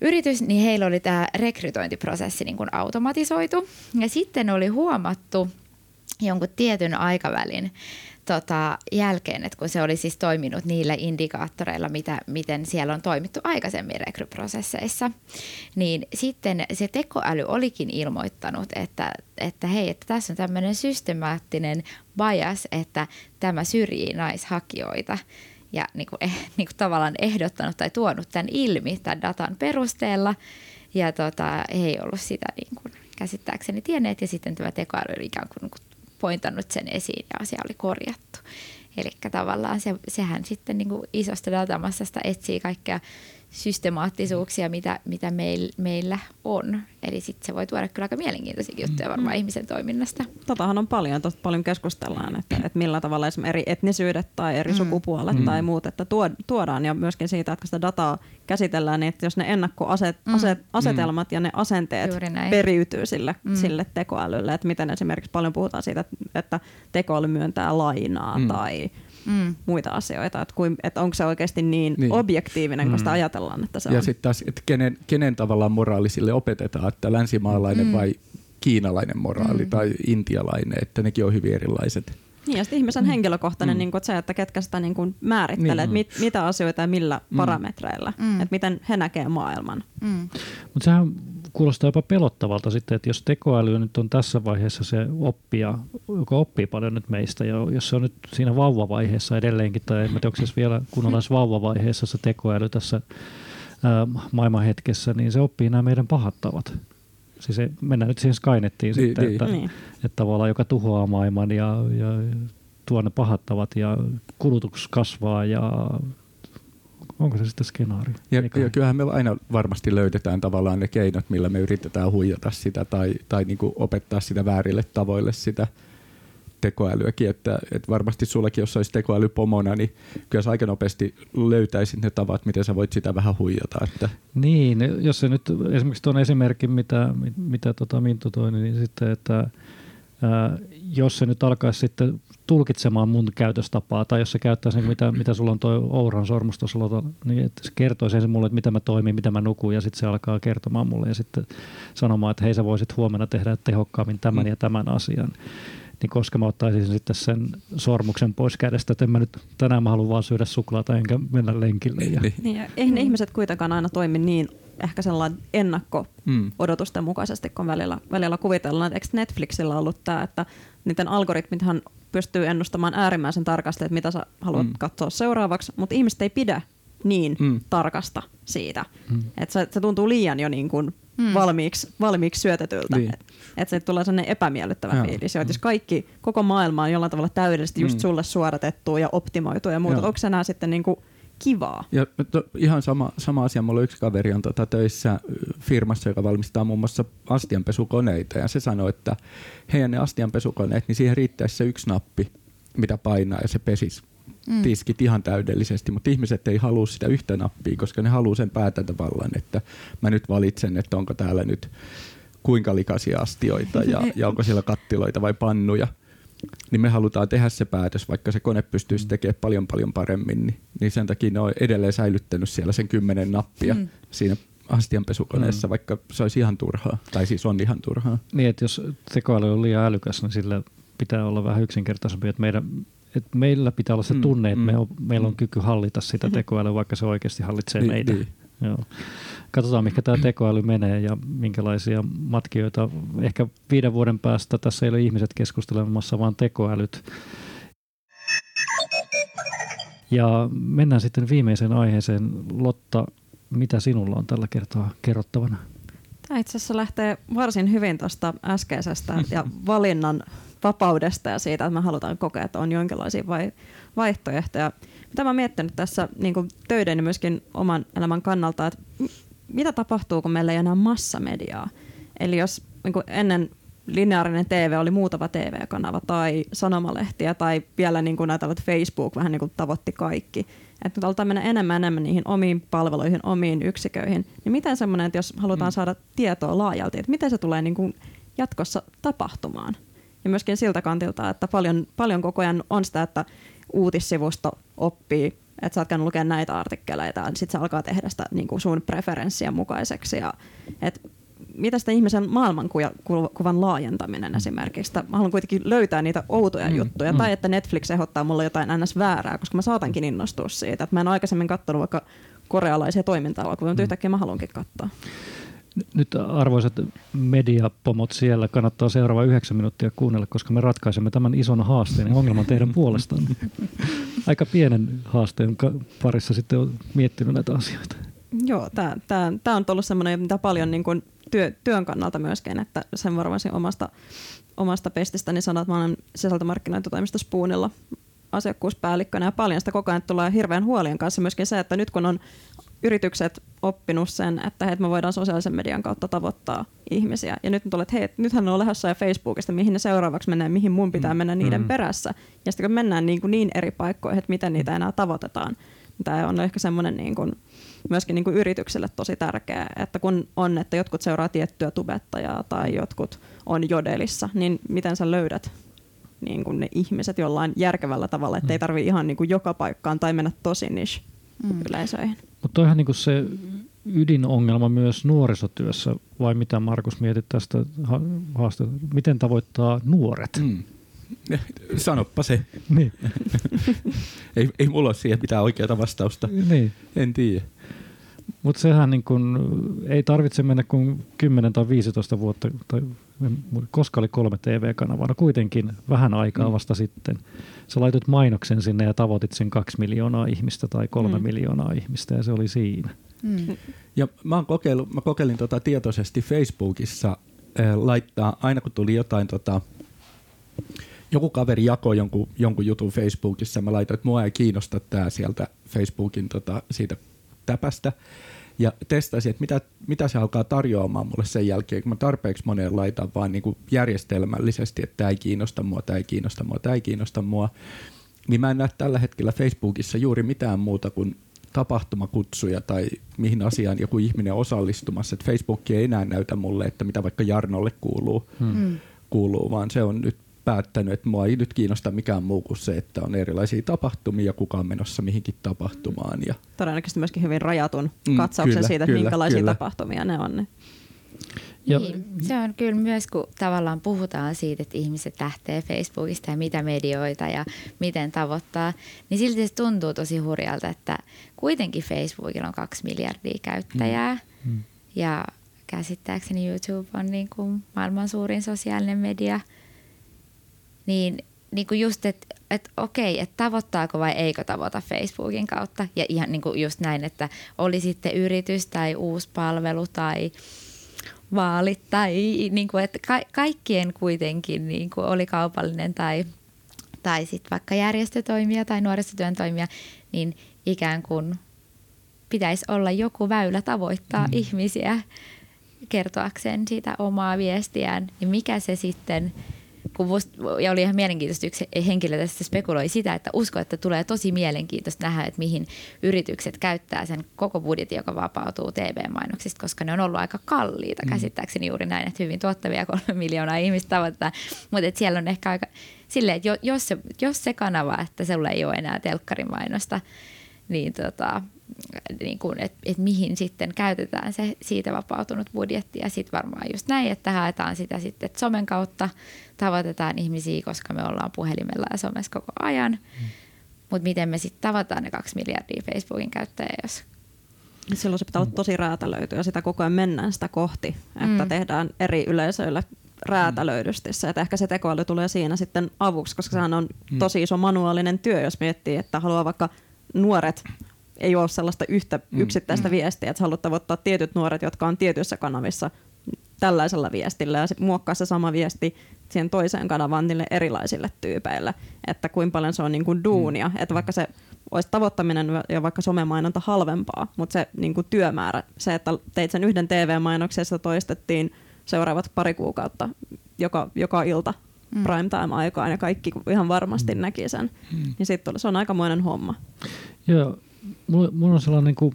Speaker 3: yritys, niin heillä oli tämä rekrytointiprosessi niin kuin automatisoitu. Ja sitten oli huomattu jonkun tietyn aikavälin tota, jälkeen, että kun se oli siis toiminut niillä indikaattoreilla, mitä, miten siellä on toimittu aikaisemmin rekryprosesseissa, niin sitten se tekoäly olikin ilmoittanut, että, että hei, että tässä on tämmöinen systemaattinen bias, että tämä syrjii naishakijoita. Ja niin kuin, eh, niin kuin tavallaan ehdottanut tai tuonut tämän ilmi tämän datan perusteella. Ja tota, ei ollut sitä niin kuin käsittääkseni tienneet. Ja sitten tämä tekoäly oli ikään kuin pointannut sen esiin ja asia oli korjattu. Eli tavallaan se, sehän sitten niin kuin isosta datamassasta etsii kaikkea systemaattisuuksia, mitä, mitä meil, meillä on. Eli sitten se voi tuoda kyllä aika mielenkiintoisia juttuja varmaan mm. ihmisen toiminnasta.
Speaker 4: Totahan on paljon, tosta paljon keskustellaan, että, että millä tavalla esimerkiksi eri etnisyydet tai eri mm. sukupuolet mm. tai muut, että tuodaan ja myöskin siitä, että kun sitä dataa käsitellään, niin että jos ne ennakkoasetelmat mm. ja ne asenteet periytyy sille, mm. sille tekoälylle, että miten esimerkiksi paljon puhutaan siitä, että tekoäly myöntää lainaa mm. tai mm. muita asioita, että, kuin, että onko se oikeasti niin, niin. objektiivinen, kun sitä mm. ajatellaan, että se
Speaker 5: ja
Speaker 4: on.
Speaker 5: Ja sitten taas, että kenen, kenen tavallaan moraalisille opetetaan, että länsimaalainen mm. vai kiinalainen moraali mm. tai intialainen, että nekin on hyvin erilaiset.
Speaker 4: Niin, ja ihmisen mm. henkilökohtainen mm. niin kuin, että se, että ketkä sitä niin kuin, määrittelee, niin. että mit, mitä asioita ja millä mm. parametreilla, mm. että miten he näkee maailman. Mm.
Speaker 2: Mutta sehän kuulostaa jopa pelottavalta sitten, että jos tekoäly nyt on tässä vaiheessa se oppija, joka oppii paljon nyt meistä, ja jos se on nyt siinä vauvavaiheessa edelleenkin, tai en tiedä, onko se vielä kunnolla vauvavaiheessa se tekoäly tässä ää, maailmanhetkessä, niin se oppii nämä meidän pahat tavat. Siis se, mennään nyt siihen Skynettiin niin, sitten, niin. Että, niin. että tavallaan joka tuhoaa maailman ja, ja tuo ne pahat tavat ja kulutus kasvaa ja onko se sitten skenaario?
Speaker 5: Ja, ja kyllähän me aina varmasti löydetään tavallaan ne keinot, millä me yritetään huijata sitä tai, tai niin kuin opettaa sitä väärille tavoille sitä tekoälyäkin, että, että varmasti sullakin, jos olisi tekoäly pomona, niin kyllä sä aika nopeasti löytäisit ne tavat, miten sä voit sitä vähän huijata. Että.
Speaker 2: Niin, jos se nyt esimerkiksi tuon esimerkin, mitä, mitä tota Minttu toi, niin sitten, että ää, jos se nyt alkaisi sitten tulkitsemaan mun käytöstapaa, tai jos se käyttäisi niin mitä, mitä sulla on tuo Ouran sormus tuossa, niin että se kertoisi ensin mulle, että mitä mä toimin, mitä mä nukun, ja sitten se alkaa kertomaan mulle ja sitten sanomaan, että hei sä voisit huomenna tehdä tehokkaammin tämän mm. ja tämän asian. Niin koska mä ottaisin sitten sen sormuksen pois kädestä, että en mä nyt tänään mä haluan vaan syödä suklaata enkä mennä lenkille. Ja...
Speaker 4: Niin, niin ja eihän mm. ihmiset kuitenkaan aina toimi niin ehkä sellainen ennakko-odotusten mukaisesti, kun välillä, välillä kuvitellaan, että eikö Netflixillä ollut tämä, että niiden algoritmithan pystyy ennustamaan äärimmäisen tarkasti, että mitä sä haluat mm. katsoa seuraavaksi, mutta ihmiset ei pidä niin mm. tarkasta siitä. Mm. Että se, se tuntuu liian jo niin kuin mm. valmiiksi, valmiiksi syötetyltä. Niin. Että et se tulee sellainen epämiellyttävä Joo. fiilis. Että jos kaikki, koko maailma on jollain tavalla täydellisesti just mm. sulle suodatettu ja optimoitu ja muuta, onko se enää sitten niin kuin kivaa.
Speaker 5: Ja to, ihan sama, sama asia. Mulla yksi kaveri on tota töissä firmassa, joka valmistaa muun muassa astianpesukoneita. Ja se sanoi, että heidän ne astianpesukoneet, niin siihen riittäisi se yksi nappi, mitä painaa ja se pesisi mm. tiskit ihan täydellisesti, mutta ihmiset ei halua sitä yhtä nappia, koska ne haluaa sen päätäntävallan, että mä nyt valitsen, että onko täällä nyt kuinka likaisia astioita ja, [LAUGHS] ja onko siellä kattiloita vai pannuja niin me halutaan tehdä se päätös, vaikka se kone pystyisi tekemään paljon paljon paremmin, niin, niin sen takia ne on edelleen säilyttänyt siellä sen kymmenen nappia mm. siinä astianpesukoneessa, mm. vaikka se olisi ihan turhaa, tai siis on ihan turhaa.
Speaker 2: Niin, että jos tekoäly on liian älykäs, niin sillä pitää olla vähän yksinkertaisempi, että meidän että meillä pitää olla se mm, tunne, että mm, me on, meillä on mm. kyky hallita sitä mm-hmm. tekoälyä, vaikka se oikeasti hallitsee niin, meitä. Niin. Joo. Katsotaan, mikä tämä tekoäly menee ja minkälaisia matkioita. Ehkä viiden vuoden päästä tässä ei ole ihmiset keskustelemassa, vaan tekoälyt. Ja mennään sitten viimeiseen aiheeseen. Lotta, mitä sinulla on tällä kertaa kerrottavana?
Speaker 4: Tämä itse asiassa lähtee varsin hyvin tuosta äskeisestä ja valinnan vapaudesta ja siitä, että me halutaan kokea, että on jonkinlaisia vai, vaihtoehtoja. Mitä mä oon miettinyt tässä niin töiden ja myöskin oman elämän kannalta, että mitä tapahtuu, kun meillä ei enää massamediaa? Eli jos niin ennen lineaarinen TV oli muutama TV-kanava tai sanomalehtiä tai vielä niin kuin näitä, että Facebook vähän niin kuin tavoitti kaikki. Että nyt aletaan mennä enemmän enemmän niihin omiin palveluihin, omiin yksiköihin. Niin miten semmoinen, että jos halutaan mm. saada tietoa laajalti, että miten se tulee niin kuin jatkossa tapahtumaan? Ja myöskin siltä kantilta, että paljon, paljon koko ajan on sitä, että uutissivusto oppii, että sä oot käynyt lukemaan näitä artikkeleita, ja sitten se alkaa tehdä sitä niin kuin sun preferenssien mukaiseksi. Ja, et mitä sitä ihmisen maailmankuvan laajentaminen esimerkiksi. Mä haluan kuitenkin löytää niitä outoja mm, juttuja, mm. tai että Netflix ehdottaa mulle jotain ns. väärää, koska mä saatankin innostua siitä. Että mä en aikaisemmin katsonut vaikka korealaisia toiminta-alokuvia, mutta mm. yhtäkkiä mä haluankin katsoa.
Speaker 2: Nyt arvoisat mediapomot siellä, kannattaa seuraava yhdeksän minuuttia kuunnella, koska me ratkaisemme tämän ison haasteen ja ongelman teidän [LAUGHS] puolestaan. Aika pienen haasteen parissa sitten on miettinyt näitä asioita.
Speaker 4: Joo, tämä on ollut sellainen, mitä paljon niin kuin työ, työn kannalta myöskin, että sen varmasti omasta, omasta pestistäni sanon, että mä olen sisältömarkkinointitoimisto Spoonilla asiakkuuspäällikkönä ja paljon sitä koko ajan tulee hirveän huolien kanssa myöskin se, että nyt kun on yritykset oppinut sen, että hei, me voidaan sosiaalisen median kautta tavoittaa ihmisiä. Ja nyt on tullut, että hei, nythän ne on lähdössä ja Facebookista, mihin ne seuraavaksi menee, mihin mun pitää mm. mennä niiden mm. perässä. Ja sitten kun mennään niin, kuin niin eri paikkoihin, että miten niitä enää tavoitetaan, niin tämä on ehkä semmoinen niin kuin, myöskin niin kuin yritykselle tosi tärkeä, että kun on, että jotkut seuraa tiettyä tubettajaa tai jotkut on jodelissa, niin miten sä löydät niin kuin ne ihmiset jollain järkevällä tavalla, että mm. ei tarvi ihan niin kuin joka paikkaan tai mennä tosi niche mm. yleisöihin.
Speaker 2: Mutta toihan niin se ydinongelma myös nuorisotyössä, vai mitä Markus mietit tästä haasteesta? Miten tavoittaa nuoret? Mm. [LAUGHS]
Speaker 5: Sanoppa se.
Speaker 2: Niin. [LAUGHS]
Speaker 5: ei, ei mulla ole siihen mitään oikeaa vastausta.
Speaker 2: Niin.
Speaker 5: En tiedä.
Speaker 2: Mutta sehän niin kun, ei tarvitse mennä kuin 10 tai 15 vuotta, tai koska oli kolme TV-kanavaa, no kuitenkin vähän aikaa mm. vasta sitten. Sä laitot mainoksen sinne ja tavoitit sen kaksi miljoonaa ihmistä tai kolme mm. miljoonaa ihmistä ja se oli siinä.
Speaker 5: Mm. Ja mä, oon kokeillut, mä kokeilin tota tietoisesti Facebookissa äh, laittaa, aina kun tuli jotain, tota, joku kaveri jakoi jonkun, jonkun jutun Facebookissa, mä laitoin, että mua ei kiinnosta tää sieltä Facebookin tota, siitä täpästä ja testasin, että mitä, mitä se alkaa tarjoamaan mulle sen jälkeen, kun mä tarpeeksi moneen laitan vaan niin kuin järjestelmällisesti, että tämä ei kiinnosta mua, tämä ei kiinnosta mua, tämä ei kiinnosta mua, niin mä en näe tällä hetkellä Facebookissa juuri mitään muuta kuin tapahtumakutsuja tai mihin asiaan joku ihminen osallistumassa. Että Facebook ei enää näytä mulle, että mitä vaikka Jarnolle kuuluu, hmm. kuuluu vaan se on nyt päättänyt, että mua ei nyt kiinnosta mikään muu kuin se, että on erilaisia tapahtumia ja kuka on menossa mihinkin tapahtumaan. Ja...
Speaker 4: Todennäköisesti myöskin hyvin rajatun mm, katsauksen kyllä, siitä, että kyllä, minkälaisia kyllä. tapahtumia ne on.
Speaker 3: Ja, niin, se on kyllä myös, kun tavallaan puhutaan siitä, että ihmiset lähtee Facebookista ja mitä medioita ja miten tavoittaa, niin silti se tuntuu tosi hurjalta, että kuitenkin Facebookilla on kaksi miljardia käyttäjää mm. Mm. ja käsittääkseni YouTube on niin kuin maailman suurin sosiaalinen media – niin, niin kuin just, että et okei, että tavoittaako vai eikö tavoita Facebookin kautta. Ja ihan niin kuin just näin, että oli sitten yritys tai uusi palvelu tai vaalit tai niin kuin, että ka- kaikkien kuitenkin niin kuin oli kaupallinen tai, tai sitten vaikka järjestötoimija tai nuorisotyön toimija, niin ikään kuin pitäisi olla joku väylä tavoittaa mm. ihmisiä kertoakseen siitä omaa viestiään, niin mikä se sitten – kun must, ja oli ihan mielenkiintoista, yksi henkilö tässä spekuloi sitä, että usko, että tulee tosi mielenkiintoista nähdä, että mihin yritykset käyttää sen koko budjetin, joka vapautuu TV-mainoksista, koska ne on ollut aika kalliita, mm. käsittääkseni juuri näin, että hyvin tuottavia kolme miljoonaa ihmistä tavoittaa, mutta että siellä on ehkä aika silleen, että jos se, jos se kanava, että sulla ei ole enää telkkarimainosta, niin tota, niin kuin, että, että mihin sitten käytetään se siitä vapautunut budjetti. Ja sitten varmaan just näin, että haetaan sitä sitten, että somen kautta tavoitetaan ihmisiä, koska me ollaan puhelimella ja somessa koko ajan. Mm. Mutta miten me sitten tavataan ne kaksi miljardia Facebookin käyttäjää, jos
Speaker 4: Silloin se pitää olla tosi räätälöity ja sitä koko ajan mennään sitä kohti, että mm. tehdään eri yleisöille räätälöidysti se, että ehkä se tekoäly tulee siinä sitten avuksi, koska sehän on mm. tosi iso manuaalinen työ, jos miettii, että haluaa vaikka nuoret ei ole sellaista yhtä mm, yksittäistä mm. viestiä, että haluat tavoittaa tietyt nuoret, jotka on tietyissä kanavissa tällaisella viestillä ja sitten muokkaa se sama viesti siihen toiseen kanavaan niille erilaisille tyypeille, että kuinka paljon se on niin kuin duunia, mm. että vaikka se olisi tavoittaminen ja vaikka somemainonta halvempaa, mutta se niin kuin työmäärä, se, että teit sen yhden TV-mainoksen, sitä toistettiin seuraavat pari kuukautta joka, joka ilta mm. primetime-aikaan ja kaikki ihan varmasti mm. näki sen, mm. niin sitten se on aikamoinen homma.
Speaker 2: Joo, mulla, mulla on sellainen niin kuin,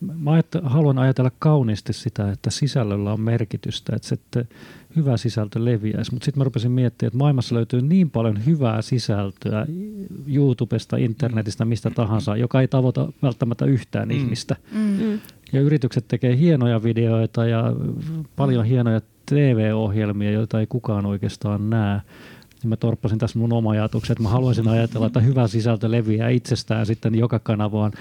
Speaker 2: mä haluan ajatella kauniisti sitä, että sisällöllä on merkitystä, että se että hyvä sisältö leviäisi. Mutta sitten mä rupesin miettimään, että maailmassa löytyy niin paljon hyvää sisältöä YouTubesta, internetistä, mistä tahansa, joka ei tavoita välttämättä yhtään mm. ihmistä. Mm. Ja yritykset tekee hienoja videoita ja paljon hienoja TV-ohjelmia, joita ei kukaan oikeastaan näe niin mä torppasin tässä mun oma ajatuksen, että mä haluaisin ajatella, että hyvä sisältö leviää itsestään sitten joka kanavaan.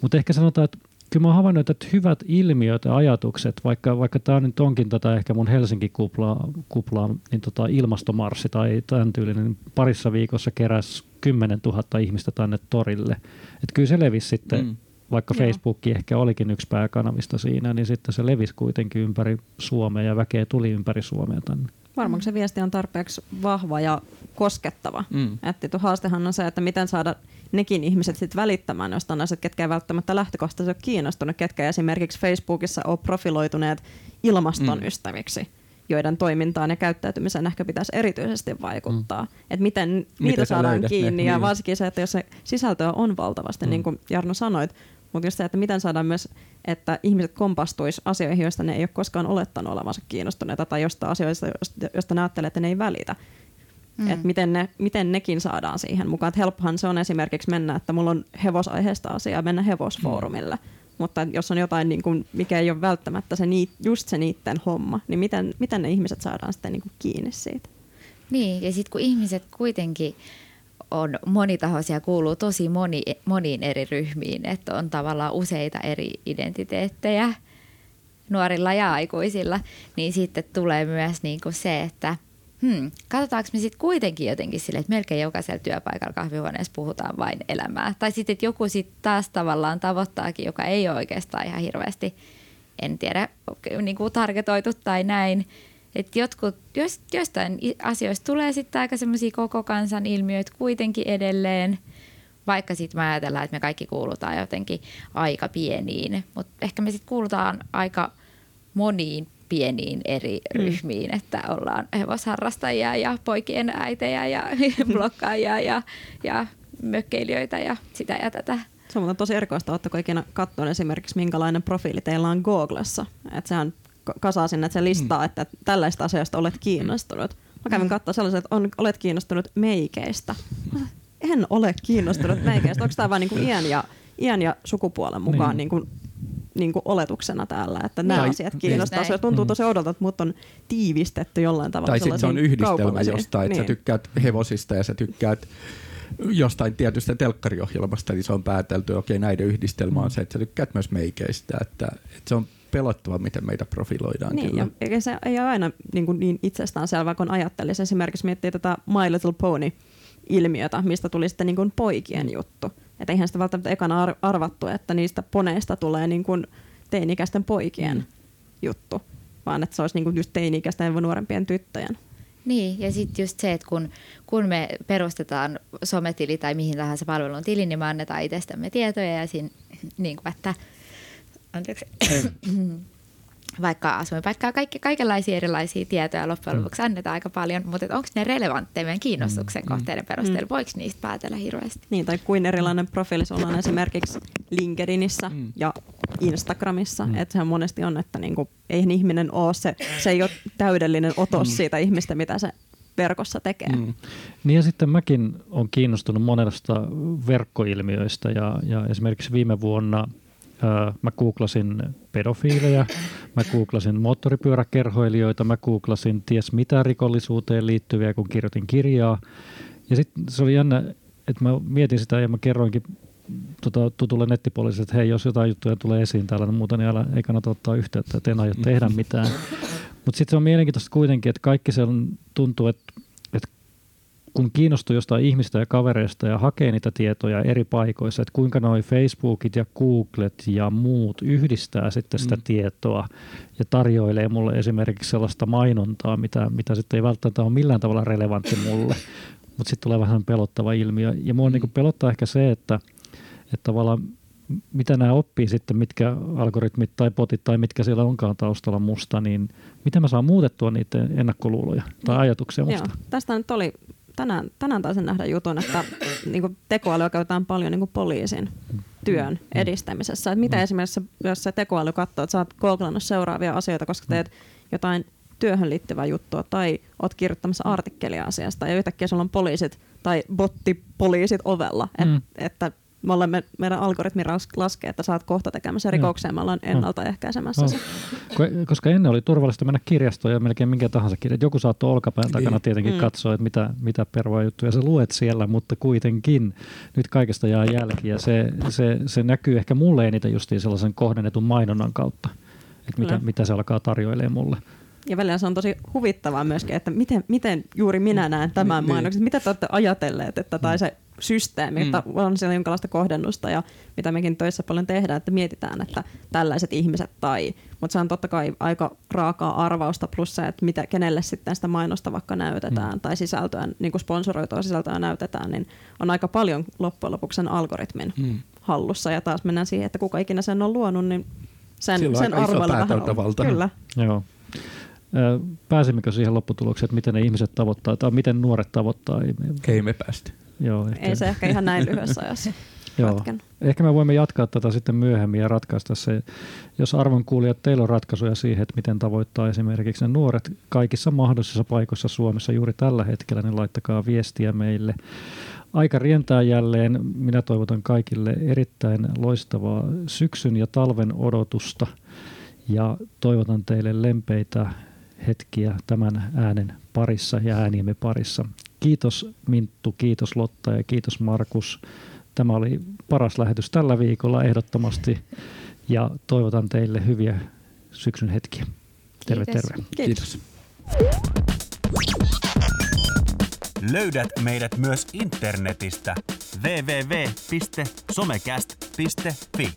Speaker 2: Mutta ehkä sanotaan, että kyllä mä oon havainnut, että hyvät ilmiöt ja ajatukset, vaikka, vaikka tämä nyt onkin tätä ehkä mun Helsinki-kuplaa, kuplaa, niin tota ilmastomarssi tai tämän tyylinen, niin parissa viikossa keräs 10 000 ihmistä tänne torille. Että kyllä se levisi sitten, mm. vaikka Joo. Facebook ehkä olikin yksi pääkanavista siinä, niin sitten se levisi kuitenkin ympäri Suomea ja väkeä tuli ympäri Suomea tänne.
Speaker 4: Varmaan se viesti on tarpeeksi vahva ja koskettava.
Speaker 5: Mm.
Speaker 4: Että haastehan on se, että miten saada nekin ihmiset sit välittämään jostain asiat, ketkä ei välttämättä lähtökohtaisesti ole kiinnostunut, ketkä esimerkiksi Facebookissa on profiloituneet ilmaston
Speaker 5: Mm.
Speaker 4: ystäviksi joiden toimintaan ja käyttäytymiseen ehkä pitäisi erityisesti vaikuttaa. Mm. Että miten, miten niitä
Speaker 5: sä
Speaker 4: saadaan
Speaker 5: löydät ne?
Speaker 4: kiinni ja
Speaker 5: Niin.
Speaker 4: varsinkin se, että jos se sisältöä on valtavasti, mm. niin kuin Jarno sanoit, mutta just se, että miten saadaan myös, että ihmiset kompastuisi asioihin, joista ne ei ole koskaan olettanut olevansa kiinnostuneita tai jostain asioista, josta, josta ne ajattelee, että ne ei välitä. Mm. Että miten, ne, miten nekin saadaan siihen mukaan. Että helppohan se on esimerkiksi mennä, että mulla on hevosaiheesta asiaa, mennä hevosfoorumille. Mm. Mutta jos on jotain, niin kuin, mikä ei ole välttämättä se niit, just se niiden homma, niin miten, miten ne ihmiset saadaan sitten niin kuin kiinni siitä?
Speaker 3: Niin, ja sitten kun ihmiset kuitenkin on monitahoisia, kuuluu tosi moni, moniin eri ryhmiin, että on tavallaan useita eri identiteettejä nuorilla ja aikuisilla, niin sitten tulee myös niin kuin se, että hmm, katsotaanko me sitten kuitenkin jotenkin sille, että melkein jokaisella työpaikalla kahvihuoneessa puhutaan vain elämää. Tai sitten, että joku sitten taas tavallaan tavoittaakin, joka ei ole oikeastaan ihan hirveästi, en tiedä, niin kuin targetoitu tai näin, että jotkut, jos, jostain asioista tulee sitten aika semmoisia koko kansan ilmiöitä kuitenkin edelleen, vaikka sitten me ajatellaan, että me kaikki kuulutaan jotenkin aika pieniin, mutta ehkä me sitten kuulutaan aika moniin pieniin eri ryhmiin, että ollaan hevosharrastajia ja poikien äitejä ja [LAUGHS] blokkaajia ja, ja mökkeilijöitä ja sitä ja tätä.
Speaker 4: Se on tosi erikoista, oletteko ikinä katsoneet esimerkiksi minkälainen profiili teillä on Googlessa. Että sehän kasaa sinne, että se listaa, että tällaista asioista olet kiinnostunut. Mä kävin katsoa sellaiset, että on, olet kiinnostunut meikeistä. En ole kiinnostunut meikeistä. Onko tämä vain niinku iän, ja, iän ja sukupuolen mukaan
Speaker 2: Niin.
Speaker 4: niinku, niinku oletuksena täällä, että nämä
Speaker 5: Tai-
Speaker 4: asiat kiinnostaa. Se tuntuu
Speaker 2: Mm.
Speaker 4: tosi odolta, että mut on tiivistetty jollain tavalla.
Speaker 5: Tai sitten se on yhdistelmä jostain, että
Speaker 4: niin.
Speaker 5: sä tykkäät hevosista ja sä tykkäät jostain tietystä telkkariohjelmasta, niin se on päätelty, okei näiden yhdistelmä on se, että sä tykkäät myös meikeistä, että, että se on pelottava, miten meitä profiloidaan
Speaker 4: Niin,
Speaker 5: kyllä.
Speaker 4: ja eikä se ei ole aina niin, kuin niin itsestäänselvää, kun ajattelisi. Esimerkiksi miettii tätä My Little Pony-ilmiötä, mistä tuli sitten niin kuin poikien juttu. Että eihän sitä välttämättä ekana ar- arvattu, että niistä poneista tulee niin kuin teini-ikäisten poikien
Speaker 5: Mm.
Speaker 4: juttu, vaan että se olisi niin kuin just teini-ikäisten ja nuorempien tyttöjen.
Speaker 3: Niin, ja sitten just se, että kun, kun me perustetaan sometili tai mihin tahansa palvelun tili, niin me annetaan itsestämme tietoja ja siinä, niin kuin, että anteeksi, [COUGHS] vaikka asuinpaikkaa, kaikki, kaikenlaisia erilaisia tietoja loppujen lopuksi annetaan aika paljon, mutta onko ne relevantteja meidän kiinnostuksen kohteiden perusteella? Voiko niistä päätellä hirveästi?
Speaker 4: Niin, tai kuin erilainen profiili sulla on esimerkiksi LinkedInissä
Speaker 5: Mm.
Speaker 4: ja Instagramissa.
Speaker 2: Mm.
Speaker 4: Että sehän monesti on, että niinku, eihän ihminen ole se, se ei ole täydellinen otos siitä ihmistä, mitä se verkossa tekee.
Speaker 5: Mm.
Speaker 2: Niin ja sitten mäkin olen kiinnostunut monesta verkkoilmiöistä ja, ja esimerkiksi viime vuonna mä googlasin pedofiileja, mä googlasin moottoripyöräkerhoilijoita, mä googlasin ties mitä rikollisuuteen liittyviä, kun kirjoitin kirjaa. Ja sitten se oli jännä, että mä mietin sitä ja mä kerroinkin tota, tutulle nettipoliisille, että hei, jos jotain juttuja tulee esiin täällä niin muuta, niin älä, ei kannata ottaa yhteyttä, että en aio tehdä mitään. [LAUGHS] Mutta sitten se on mielenkiintoista kuitenkin, että kaikki se on, tuntuu, että kun kiinnostuu jostain ihmistä ja kavereista ja hakee niitä tietoja eri paikoissa, että kuinka noi Facebookit ja Googlet ja muut yhdistää sitten sitä
Speaker 5: Mm.
Speaker 2: tietoa ja tarjoilee mulle esimerkiksi sellaista mainontaa, mitä, mitä sitten ei välttämättä ole millään tavalla relevantti mulle, [LAUGHS] mutta sitten tulee vähän pelottava ilmiö. Ja mua niin pelottaa ehkä se, että, että tavallaan mitä nämä oppii sitten, mitkä algoritmit tai botit tai mitkä siellä onkaan taustalla musta, niin miten mä saan muutettua niiden ennakkoluuloja tai ajatuksia
Speaker 4: Joo,
Speaker 2: musta?
Speaker 4: tästä nyt oli, tänään, tänään taisin nähdä jutun, että [COUGHS] niin kuin tekoälyä käytetään paljon niin kuin poliisin työn edistämisessä. Että mitä esimerkiksi, jos se tekoäly katsoo, että sä oot googlannut seuraavia asioita, koska teet jotain työhön liittyvää juttua tai oot kirjoittamassa artikkelia asiasta ja yhtäkkiä sulla on poliisit tai bottipoliisit ovella, et,
Speaker 2: Mm.
Speaker 4: että me olemme, meidän algoritmi laskee, että saat kohta tekemässä rikoksia, me ollaan ennaltaehkäisemässä
Speaker 2: No,
Speaker 4: se.
Speaker 2: ko- koska ennen oli turvallista mennä kirjastoon ja melkein minkä tahansa kirja. Joku saattoi olkapään takana
Speaker 5: Niin.
Speaker 2: tietenkin
Speaker 4: Mm.
Speaker 2: katsoa, että mitä, mitä pervoa juttuja sä luet siellä, mutta kuitenkin nyt kaikesta jää jälki ja se, se, se näkyy ehkä mulle eniten justiin sellaisen kohdennetun mainonnan kautta, että mitä,
Speaker 4: Kyllä.
Speaker 2: mitä se alkaa tarjoilemaan mulle.
Speaker 4: Ja välillä se on tosi huvittavaa myöskin, että miten, miten juuri minä näen tämän
Speaker 5: Niin.
Speaker 4: mainoksen. Mitä te olette ajatelleet, että tai se systeemi, mm. on siellä jonkinlaista kohdennusta ja mitä mekin töissä paljon tehdään, että mietitään, että tällaiset ihmiset tai, mutta se on totta kai aika raakaa arvausta plus se, että mitä, kenelle sitten sitä mainosta vaikka näytetään mm. tai sisältöä, niin kuin sponsoroitua sisältöä näytetään, niin on aika paljon loppujen lopuksi sen algoritmin mm. hallussa ja taas mennään siihen, että kuka ikinä sen on luonut, niin sen, sen arvoilla vähän Kyllä.
Speaker 2: Joo. Pääsimmekö siihen lopputulokseen, että miten ne ihmiset tavoittaa tai miten nuoret tavoittaa?
Speaker 5: Ei me päästy.
Speaker 4: Joo, ehkä. Ei se ehkä ihan näin lyhyessä ajassa. [LAUGHS]
Speaker 2: Joo. Ehkä me voimme jatkaa tätä sitten myöhemmin ja ratkaista se, jos arvon kuulijat, teillä on ratkaisuja siihen, että miten tavoittaa esimerkiksi ne nuoret kaikissa mahdollisissa paikoissa Suomessa juuri tällä hetkellä, niin laittakaa viestiä meille. Aika rientää jälleen. Minä toivotan kaikille erittäin loistavaa syksyn ja talven odotusta ja toivotan teille lempeitä hetkiä tämän äänen parissa ja ääniemme parissa. Kiitos Minttu, kiitos Lotta ja kiitos Markus. Tämä oli paras lähetys tällä viikolla ehdottomasti ja toivotan teille hyviä syksyn hetkiä. Terve,
Speaker 3: kiitos.
Speaker 2: terve.
Speaker 5: Kiitos.
Speaker 1: Löydät meidät myös internetistä www.somecast.fi.